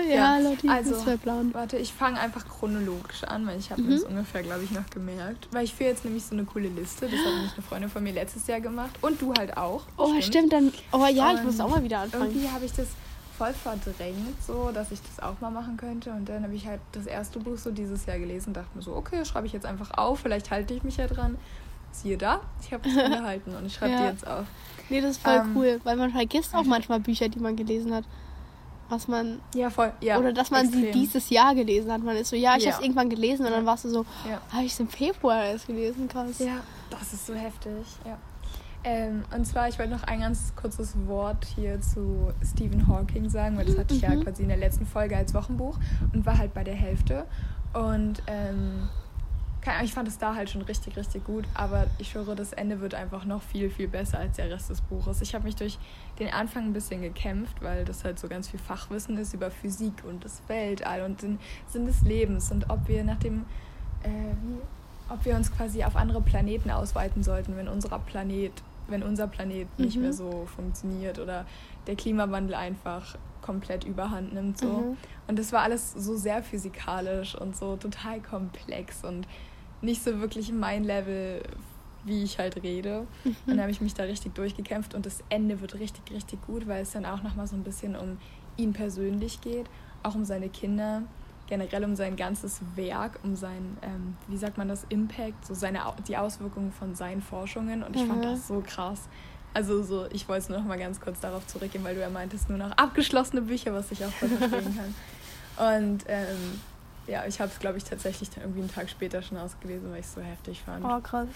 ja, ja. Lotti, also, Plan. Warte, ich fange einfach chronologisch an, weil ich habe mhm. das ungefähr, glaube ich, noch gemerkt. Weil ich führe jetzt nämlich so eine coole Liste, das hat nämlich eine Freundin von mir letztes Jahr gemacht und du halt auch. Oh, stimmt, stimmt dann, oh ja, ich muss auch mal wieder anfangen. Irgendwie habe ich das voll verdrängt, so, dass ich das auch mal machen könnte. Und dann habe ich halt das erste Buch so dieses Jahr gelesen und dachte mir so, okay, schreibe ich jetzt einfach auf, vielleicht halte ich mich ja dran siehe da, ich habe es gehalten und ich schreibe ja. die jetzt auf. Nee, das ist voll ähm, cool, weil man vergisst auch manchmal Bücher, die man gelesen hat. Was man. Ja, voll. Ja, oder dass man extrem. sie dieses Jahr gelesen hat. Man ist so, ja, ich ja. habe es irgendwann gelesen und dann warst du so, ja. habe ich es im Februar erst gelesen, krass. Ja, das ist so heftig, ja. Ähm, und zwar, ich wollte noch ein ganz kurzes Wort hier zu Stephen Hawking sagen, weil das hatte ich mhm. ja quasi in der letzten Folge als Wochenbuch und war halt bei der Hälfte. Und ähm, ich fand es da halt schon richtig, richtig gut, aber ich höre, das Ende wird einfach noch viel, viel besser als der Rest des Buches. Ich habe mich durch den Anfang ein bisschen gekämpft, weil das halt so ganz viel Fachwissen ist über Physik und das Weltall und den Sinn des Lebens und ob wir nach dem, äh, wie, ob wir uns quasi auf andere Planeten ausweiten sollten, wenn unser Planet, wenn unser Planet nicht Mhm. mehr so funktioniert oder der Klimawandel einfach komplett überhand nimmt. So. Mhm. Und das war alles so sehr physikalisch und so total komplex und nicht so wirklich mein Level, wie ich halt rede. Und dann habe ich mich da richtig durchgekämpft und das Ende wird richtig, richtig gut, weil es dann auch nochmal so ein bisschen um ihn persönlich geht, auch um seine Kinder, generell um sein ganzes Werk, um sein, ähm, wie sagt man das, Impact, so seine, die Auswirkungen von seinen Forschungen und ich fand Mhm. das so krass. Also so, ich wollte nur noch mal ganz kurz darauf zurückgehen, weil du ja meintest, nur noch abgeschlossene Bücher, was ich auch voll verstehen kann. Und ähm, ja, ich habe es, glaube ich, tatsächlich dann irgendwie einen Tag später schon ausgelesen, weil ich es so heftig fand. Oh, krass.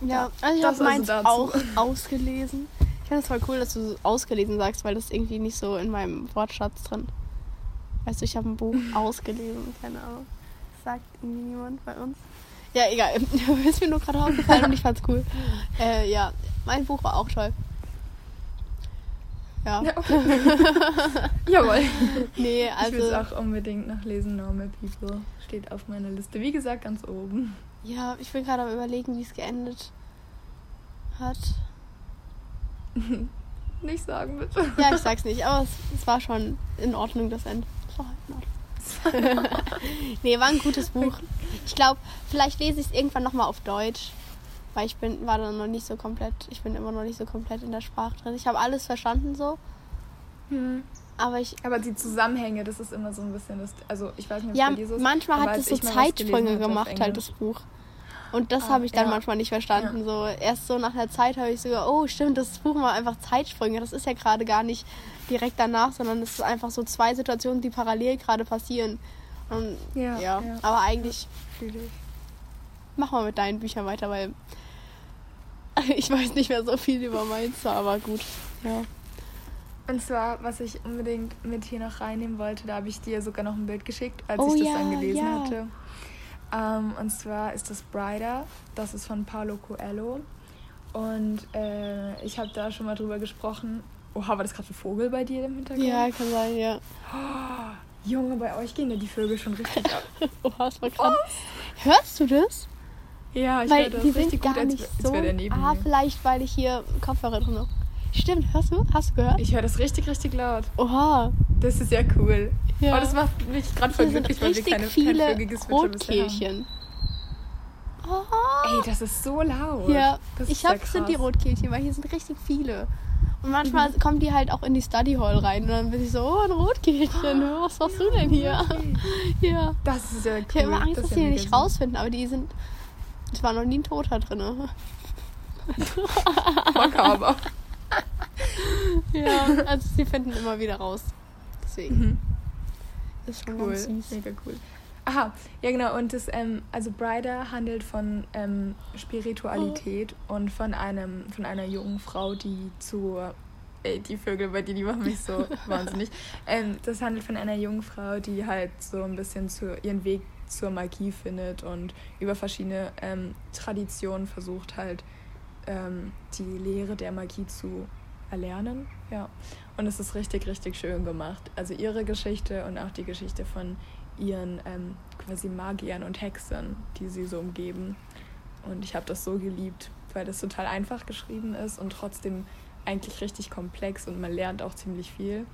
Ja, Ja, also ich habe also meins dazu. auch ausgelesen. Ich finde es voll cool, dass du so ausgelesen sagst, weil das ist irgendwie nicht so in meinem Wortschatz drin. Weißt du, ich habe ein Buch ausgelesen, keine Ahnung. Das sagt irgendwie niemand bei uns. Ja, egal. ist mir nur gerade aufgefallen und ich fand's cool. Äh, ja, mein Buch war auch toll. Ja. Ja, okay. Jawohl. Nee, ich will es also. auch unbedingt noch lesen. Normal People steht auf meiner Liste. Wie gesagt, ganz oben. Ja, ich bin gerade am überlegen, wie es geendet hat. Nicht sagen, bitte. Ja, ich sag's nicht, aber es, es war schon in Ordnung, das Ende. Es war halt in Ordnung. nee, war ein gutes Buch. Ich glaube, vielleicht lese ich es irgendwann nochmal auf Deutsch. Weil ich bin, war dann noch nicht so komplett, ich bin immer noch nicht so komplett in der Sprache drin. Ich habe alles verstanden so, aber ich. Aber die Zusammenhänge, das ist immer so ein bisschen das. Also, ich weiß nicht, Ja, ist, manchmal hat es so Zeitsprünge gemacht, halt das Buch. Und das Ah, habe ich dann ja. manchmal nicht verstanden. So erst so nach einer Zeit habe ich sogar, oh stimmt, das Buch war einfach Zeitsprünge. Das ist ja gerade gar nicht direkt danach, sondern es ist einfach so zwei Situationen, die parallel gerade passieren. Und, Ja, ja, ja. aber eigentlich mach mal mit deinen Büchern weiter, weil ich weiß nicht mehr so viel über meins, aber gut. Ja. Und zwar, was ich unbedingt mit hier noch reinnehmen wollte, da habe ich dir sogar noch ein Bild geschickt, als Oh ich das ja, dann gelesen ja. hatte. Ähm, und zwar ist das Brider, das ist von Paulo Coelho. Und äh, ich habe da schon mal drüber gesprochen. Oha, war das gerade ein Vogel bei dir im Hintergrund? ja, kann sein, ja. Junge, bei euch gehen ja die Vögel schon richtig ab. Oha, das war krass. Hörst du das? Ja, ich weil höre das die richtig sind gut, gar als, nicht als so. neben ah, vielleicht, weil ich hier Kopfhörer drin habe. Stimmt, hörst du? Hast du gehört? Ich höre das richtig, richtig laut. Oha. Das ist ja cool. Ja. Oh, das macht mich gerade voll glücklich, weil wir keine, kein viele bisher haben. Rotkehlchen. Oh. Ey, das ist so laut. Ja, das ich ja hab sind die. Rotkehlchen, weil hier sind richtig viele. Und manchmal kommen die halt auch in die Study Hall rein und dann bin ich so, oh, ein Rotkehlchen, was machst du denn hier? Ja. Das ist ja cool. Ich habe immer Angst, Das dass ist die ja nicht rausfinden, aber die sind. Es war noch nie ein Toter drin. Makaber. Ja, also sie finden immer wieder raus. Deswegen Mhm. ist schon Cool. ganz süß. Mega cool. Aha, ja genau. Und das, ähm, also Brider handelt von ähm, Spiritualität und von einem, von einer jungen Frau, die zu Ey, die Vögel bei dir, die machen mich so wahnsinnig. Ähm, das handelt von einer jungen Frau, die halt so ein bisschen zu, ihren Weg zur Magie findet und über verschiedene ähm, Traditionen versucht halt ähm, die Lehre der Magie zu erlernen. Ja. Und es ist richtig, richtig schön gemacht. Also ihre Geschichte und auch die Geschichte von ihren ähm, quasi Magiern und Hexern, die sie so umgeben. Und ich habe das so geliebt, weil das total einfach geschrieben ist und trotzdem eigentlich richtig komplex und man lernt auch ziemlich viel.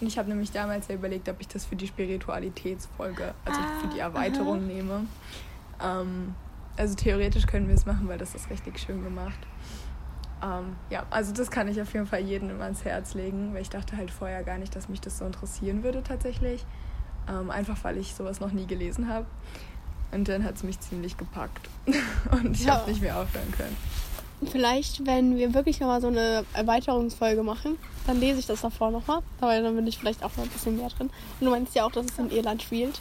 Und ich habe nämlich damals ja überlegt, ob ich das für die Spiritualitätsfolge, also für die Ah, Erweiterung aha. nehme. Ähm, also theoretisch können wir es machen, weil das ist richtig schön gemacht. Ähm, ja, also das kann ich auf jeden Fall jedem ans Herz legen, weil ich dachte halt vorher gar nicht, dass mich das so interessieren würde tatsächlich. Ähm, einfach weil ich sowas noch nie gelesen habe. Und dann hat es mich ziemlich gepackt. Und ich Ja. habe nicht mehr aufhören können. Vielleicht, wenn wir wirklich nochmal so eine Erweiterungsfolge machen, dann lese ich das davor nochmal. Aber dann bin ich vielleicht auch noch ein bisschen mehr drin. Und du meinst ja auch, dass es in Irland spielt.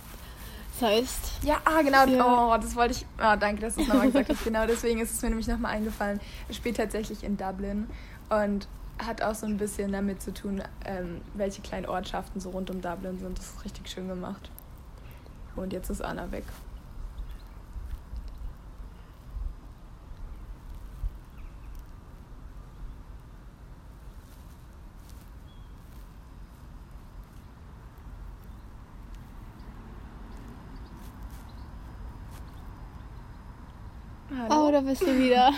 Das heißt, Ja, ah, genau. Ja. Oh, das wollte ich. Ah, danke, dass du es nochmal gesagt hast. Genau, deswegen ist es mir nämlich nochmal eingefallen. Es spielt tatsächlich in Dublin und hat auch so ein bisschen damit zu tun, ähm, welche kleinen Ortschaften so rund um Dublin sind. Das ist richtig schön gemacht. Und jetzt ist Anna weg. Oh, da bist du wieder.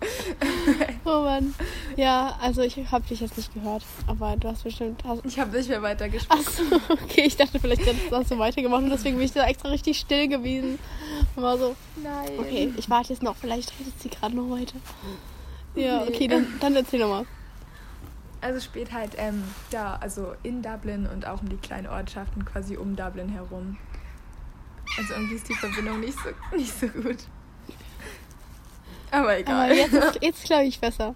oh Mann. Ja, also ich habe dich jetzt nicht gehört, aber du hast bestimmt. Hast... Ich habe nicht mehr weitergesprochen. Achso, okay, ich dachte vielleicht hast du weitergemacht und deswegen bin ich da extra richtig still gewesen. Und war so, Nein. okay, ich warte jetzt noch, vielleicht redet sie gerade noch weiter. Ja, okay, dann, dann erzähl nochmal. Also spielt halt ähm, da, also in Dublin und auch um die kleinen Ortschaften quasi um Dublin herum. Also irgendwie ist die Verbindung nicht so, nicht so gut. Aber egal. Aber jetzt, jetzt glaube ich besser.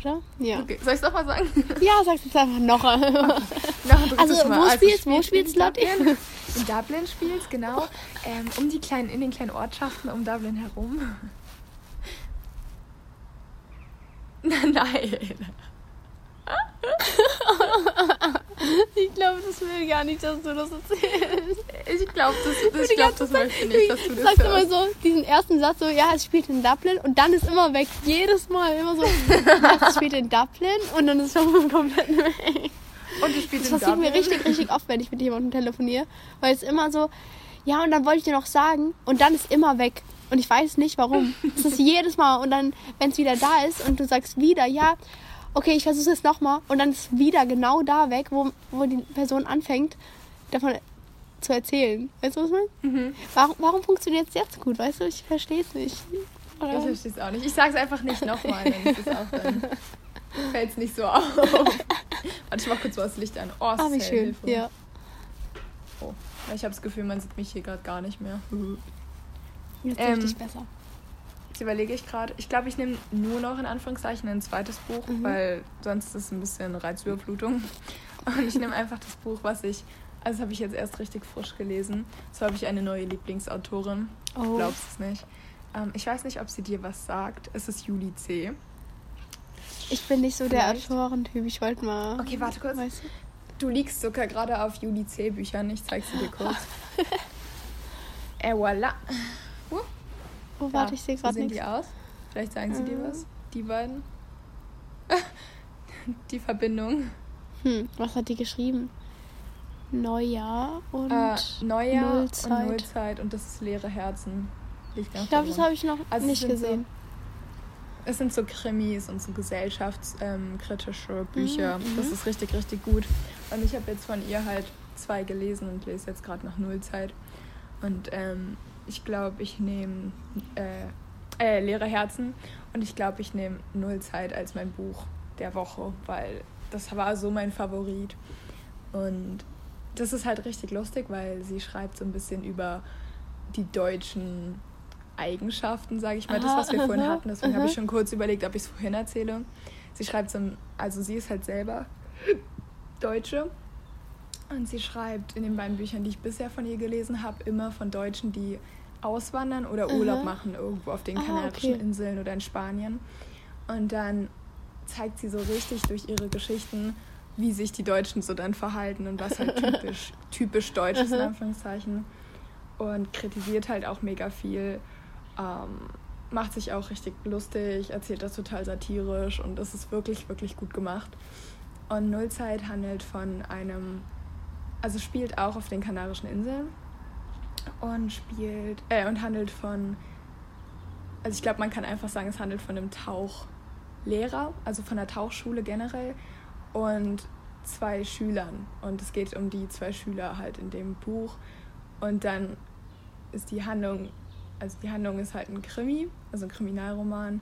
Oder? Ja. Okay. Soll ich es nochmal sagen? Ja, sag's jetzt einfach noch. Noch ein drittes Also, Mal. wo spielst wo spielt spielst in Lotti? Dublin. In Dublin spielt genau. Ähm, um die kleinen, in den kleinen Ortschaften um Dublin herum. Nein. Ich glaube, das will gar nicht, dass du das erzählst. Ich glaube, das, das, ich glaub, das Zeit- möchte nicht, dass du das sagst immer hörst. so diesen ersten Satz so, ja, es spielt in Dublin und dann ist immer weg. Jedes Mal immer so, ja, es spielt in Dublin und dann ist es schon komplett weg. Und du spielst Das in passiert mir Dublin. richtig, richtig oft, wenn ich mit jemandem telefoniere, weil es immer so, ja, und dann wollte ich dir noch sagen und dann ist immer weg. Und ich weiß nicht warum. Es ist jedes Mal und dann, wenn es wieder da ist und du sagst wieder, ja, okay, ich versuche es nochmal und dann ist wieder genau da weg, wo, wo die Person anfängt, davon zu erzählen. Weißt du, was ich meine? Mhm. Warum, warum funktioniert es jetzt gut? Weißt du, ich verstehe es nicht. Ich Oder? verstehe es auch nicht. Ich sage es einfach nicht nochmal, dann ist es auch dann. Fällt es nicht so auf. Warte, ich mach kurz mal das Licht an. Oh, Ah, wie schön. hilfreich. Ja. Oh. Ich habe das Gefühl, man sieht mich hier gerade gar nicht mehr. Jetzt Ähm, richtig besser. Jetzt überlege ich gerade. Ich glaube, ich nehme nur noch in Anführungszeichen ein zweites Buch, Mhm. weil sonst ist es ein bisschen Reizüberflutung. Und ich nehme einfach das Buch, was ich. Also, habe ich jetzt erst richtig frisch gelesen. So habe ich eine neue Lieblingsautorin. Oh. Glaubst es nicht. Ähm, ich weiß nicht, ob sie dir was sagt. Es ist Juli C. Ich bin nicht so der Vielleicht. Autorentyp. Ich wollte mal. Okay, warte kurz. Weißt du? Du liegst sogar gerade auf Juli C. Büchern. Ich zeig sie dir kurz. äh, voilà. Oh, warte, ich sehe so gerade sehen nichts. die aus. Vielleicht sagen sie dir Ähm. was. Die beiden. die Verbindung. Hm, was hat die geschrieben? Neujahr und. Äh, Neujahr Nullzeit. und Nullzeit und das ist leere Herzen. Ich glaube, da das habe ich noch Also nicht gesehen. Es sind so Krimis und so gesellschaftskritische Bücher. Mhm, Das mhm. ist richtig, richtig gut. Und ich habe jetzt von ihr halt zwei gelesen und lese jetzt gerade nach Nullzeit. Und ähm, ich glaube, ich nehme äh, äh, Leere Herzen und ich glaube, ich nehme Nullzeit als mein Buch der Woche, weil das war so mein Favorit. Und das ist halt richtig lustig, weil sie schreibt so ein bisschen über die deutschen Eigenschaften, sage ich mal, das, was wir Aha, vorhin hatten. Deswegen habe ich schon kurz überlegt, ob ich es vorhin erzähle. Sie schreibt so, also sie ist halt selber Deutsche und sie schreibt in den beiden Büchern, die ich bisher von ihr gelesen habe, immer von Deutschen, die auswandern oder Urlaub machen irgendwo auf den Ah, Kanarischen okay. Inseln oder in Spanien. Und dann zeigt sie so richtig durch ihre Geschichten, wie sich die Deutschen so dann verhalten und was halt typisch, typisch deutsch ist, in. Anführungszeichen. Und kritisiert halt auch mega viel. Ähm, macht sich auch richtig lustig, erzählt das total satirisch und das ist wirklich, wirklich gut gemacht. Und Nullzeit handelt von einem, also spielt auch auf den Kanarischen Inseln und spielt, äh, und handelt von, also ich glaube, man kann einfach sagen, es handelt von einem Tauchlehrer, also von der Tauchschule generell und zwei Schülern. Und es geht um die zwei Schüler halt in dem Buch. Und dann ist die Handlung, also die Handlung ist halt ein Krimi, also ein Kriminalroman.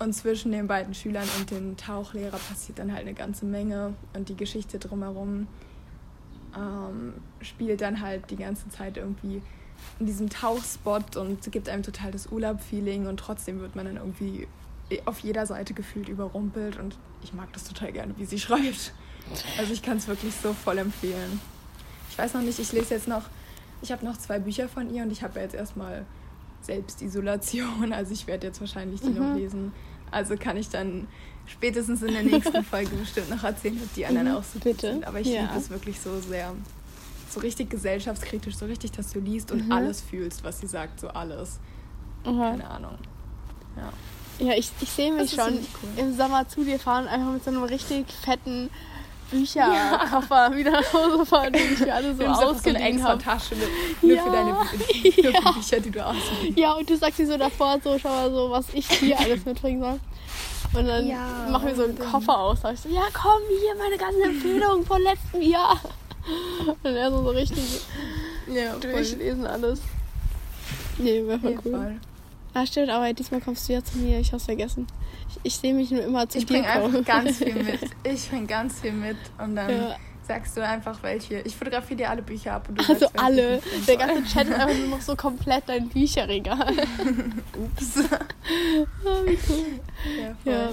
Und zwischen den beiden Schülern und dem Tauchlehrer passiert dann halt eine ganze Menge. Und die Geschichte drumherum ähm, spielt dann halt die ganze Zeit irgendwie in diesem Tauchspot und gibt einem total das Urlaub-Feeling und trotzdem wird man dann irgendwie auf jeder Seite gefühlt überrumpelt und ich mag das total gerne, wie sie schreibt. Also ich kann es wirklich so voll empfehlen. Ich weiß noch nicht, ich lese jetzt noch, ich habe noch zwei Bücher von ihr und ich habe ja jetzt erstmal Selbstisolation, also ich werde jetzt wahrscheinlich die noch Mhm. lesen. Also kann ich dann spätestens in der nächsten Folge bestimmt noch erzählen, ob die anderen Mhm, auch so bitte. sind. Aber ich Ja. liebe es wirklich so sehr. So richtig gesellschaftskritisch, so richtig, dass du liest und Mhm. alles fühlst, was sie sagt, so alles. Aha. Keine Ahnung. Ja. Ja, ich, ich sehe mich schon cool. im Sommer zu dir fahren, einfach mit so einem richtig fetten Bücherkoffer wieder nach Hause fahren, die ich mir alle so so ausgeliehen extra habe. Tasche nur nur Ja. für deine für Ja. Bücher, die du ausliehst. Ja, und du sagst dir so davor, so, schau mal so, was ich hier alles mitbringen soll. Und dann Ja, machen wir so einen. Koffer aus. Sag ich so, ja komm, hier meine ganzen Empfehlungen von letztem Jahr. Und er so, so richtig Ja, durchlesen alles. Nee, wäre voll Ja, cool. voll. Ah, stimmt, aber diesmal kommst du ja zu mir. Ich hab's vergessen. Ich, ich sehe mich nur immer zu Ich dir bringe einfach ganz viel mit. Ich bringe ganz viel mit und dann Ja. sagst du einfach welche. Ich fotografiere dir alle Bücher ab und du Also sagst, alle. ich Der ganze Chat ist einfach nur noch so komplett dein Bücherregal. Ups. Oh, wie cool. Ja, voll. Ja.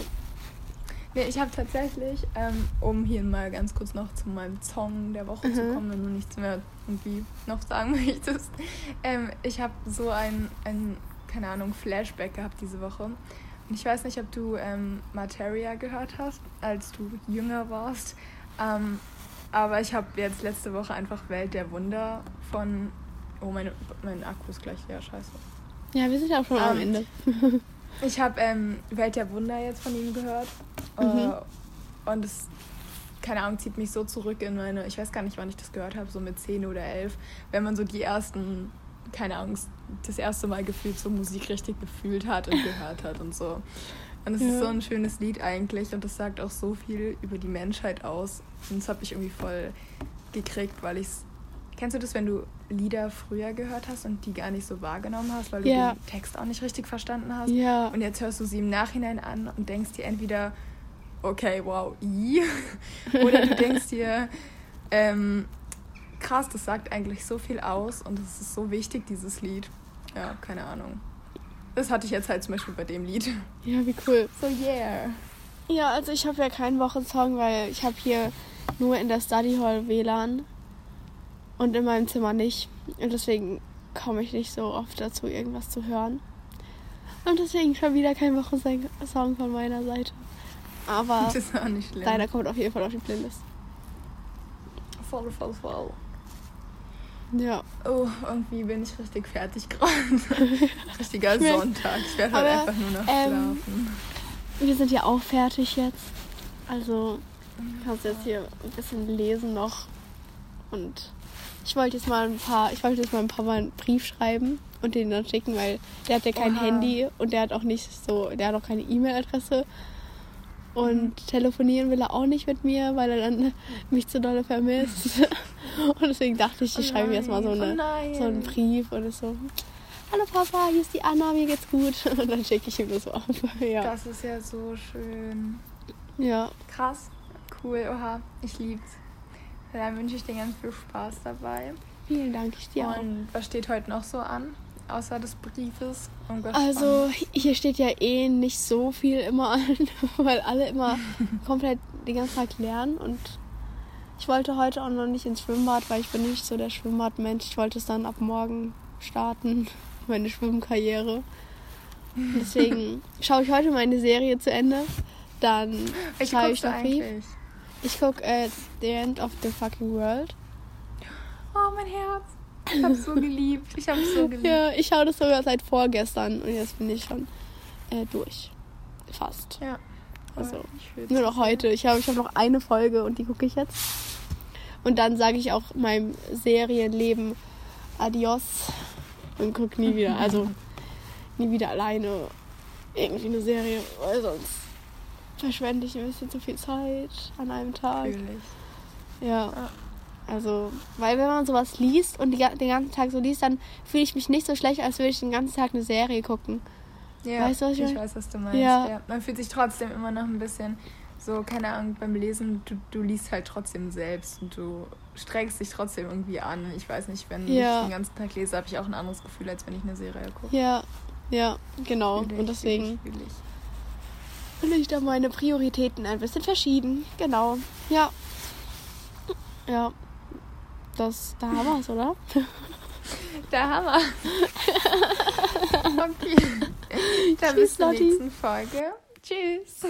Nee, ich habe tatsächlich, ähm, um hier mal ganz kurz noch zu meinem Song der Woche zu Mhm. kommen, wenn du nichts mehr irgendwie noch sagen möchtest. Ähm, ich habe so ein, ein, keine Ahnung, Flashback gehabt diese Woche. Und ich weiß nicht, ob du ähm, Materia gehört hast, als du jünger warst. Ähm, aber ich habe jetzt letzte Woche einfach Welt der Wunder von. Oh, meine, mein Akku ist gleich leer, scheiße. Ja, wir sind ja auch schon am Ähm, Ende. Ich habe ähm, Welt der Wunder jetzt von ihm gehört. Mhm. Äh, und es, keine Ahnung, zieht mich so zurück in meine, ich weiß gar nicht, wann ich das gehört habe, so mit 10 oder 11, wenn man so die ersten, keine Ahnung, das erste Mal gefühlt so Musik richtig gefühlt hat und gehört hat und so. Und es Ja. ist so ein schönes Lied eigentlich und das sagt auch so viel über die Menschheit aus. Und das habe ich irgendwie voll gekriegt, weil ich es. Kennst du das, wenn du Lieder früher gehört hast und die gar nicht so wahrgenommen hast, weil du Ja. den Text auch nicht richtig verstanden hast? Ja. Und jetzt hörst du sie im Nachhinein an und denkst dir entweder, okay, wow, i. Oder du denkst dir, ähm, krass, das sagt eigentlich so viel aus und es ist so wichtig, dieses Lied. Ja, keine Ahnung. Das hatte ich jetzt halt zum Beispiel bei dem Lied. Ja, wie cool. So, yeah. Ja, also ich habe ja keinen Wochensong, weil ich habe hier nur in der Study Hall WLAN und in meinem Zimmer nicht. Und deswegen komme ich nicht so oft dazu, irgendwas zu hören. Und deswegen schon wieder kein Wochensong von meiner Seite. Aber Das ist auch nicht schlimm. deiner kommt auf jeden Fall auf die Playlist. Voll, voll, voll. Ja. Oh, irgendwie bin ich richtig fertig gerade. Richtiger merk- Sonntag. Ich werde halt einfach nur noch ähm, schlafen. Wir sind ja auch fertig jetzt. Also kannst jetzt hier ein bisschen lesen noch. Und ich wollte jetzt mal ein paar, ich wollte jetzt mal ein paar Mal einen Brief schreiben und den dann schicken, weil der hat ja kein Oha. Handy und der hat auch nicht so, der hat auch keine E-Mail-Adresse. Und Mhm. telefonieren will er auch nicht mit mir, weil er dann mich zu dolle vermisst. und deswegen dachte ich, ich schreibe ihm jetzt mal so, Oh eine, nein. so einen Brief und ist so, hallo Papa, hier ist die Anna, mir geht's gut. Und dann schicke ich ihm das auf. ja. Das ist ja so schön. ja. Krass. Cool, oha. Ich lieb's. Dann wünsche ich dir ganz viel Spaß dabei. Vielen Dank, ich dir auch. Und was steht heute noch so an? Außer des Briefes. Also hier steht ja eh nicht so viel immer an, weil alle immer komplett den ganzen Tag lernen und ich wollte heute auch noch nicht ins Schwimmbad, weil ich bin nicht so der Schwimmbadmensch. Ich wollte es dann ab morgen starten, meine Schwimmkarriere. Und Deswegen schaue ich heute meine Serie zu Ende. Dann schreibe ich noch Brief. Ich gucke äh, The End of the Fucking World. Oh, mein Herz. Ich hab's so geliebt. Ich hab's so geliebt. Ja, ich schaue das sogar seit vorgestern und jetzt bin ich schon äh, durch. Fast. Ja. Also, Nur noch heute. Ich habe ich hab noch eine Folge und die gucke ich jetzt. Und dann sage ich auch meinem Serienleben Adios und gucke nie wieder. Also nie wieder alleine irgendwie eine Serie, weil sonst verschwende ich ein bisschen zu viel Zeit an einem Tag. Fühl ich. Ja. Ja. Also, weil wenn man sowas liest und die, den ganzen Tag so liest, dann fühle ich mich nicht so schlecht, als würde ich den ganzen Tag eine Serie gucken. Ja, Weißt du, was ich ich meine? weiß, was du meinst. Ja. Ja. Man fühlt sich trotzdem immer noch ein bisschen so, keine Ahnung, beim Lesen, du, du liest halt trotzdem selbst und du strengst dich trotzdem irgendwie an. Ich weiß nicht, wenn Ja. ich den ganzen Tag lese, habe ich auch ein anderes Gefühl, als wenn ich eine Serie gucke. Ja, ja, genau. Fühl ich, Und deswegen fühl ich, fühl ich. Ich da meine Prioritäten ein bisschen verschieden. Genau. Ja. Ja. Das, da haben wir es, oder? Der Hammer. okay. Dann bis Tschüss, zur Lotti. nächsten Folge. Tschüss.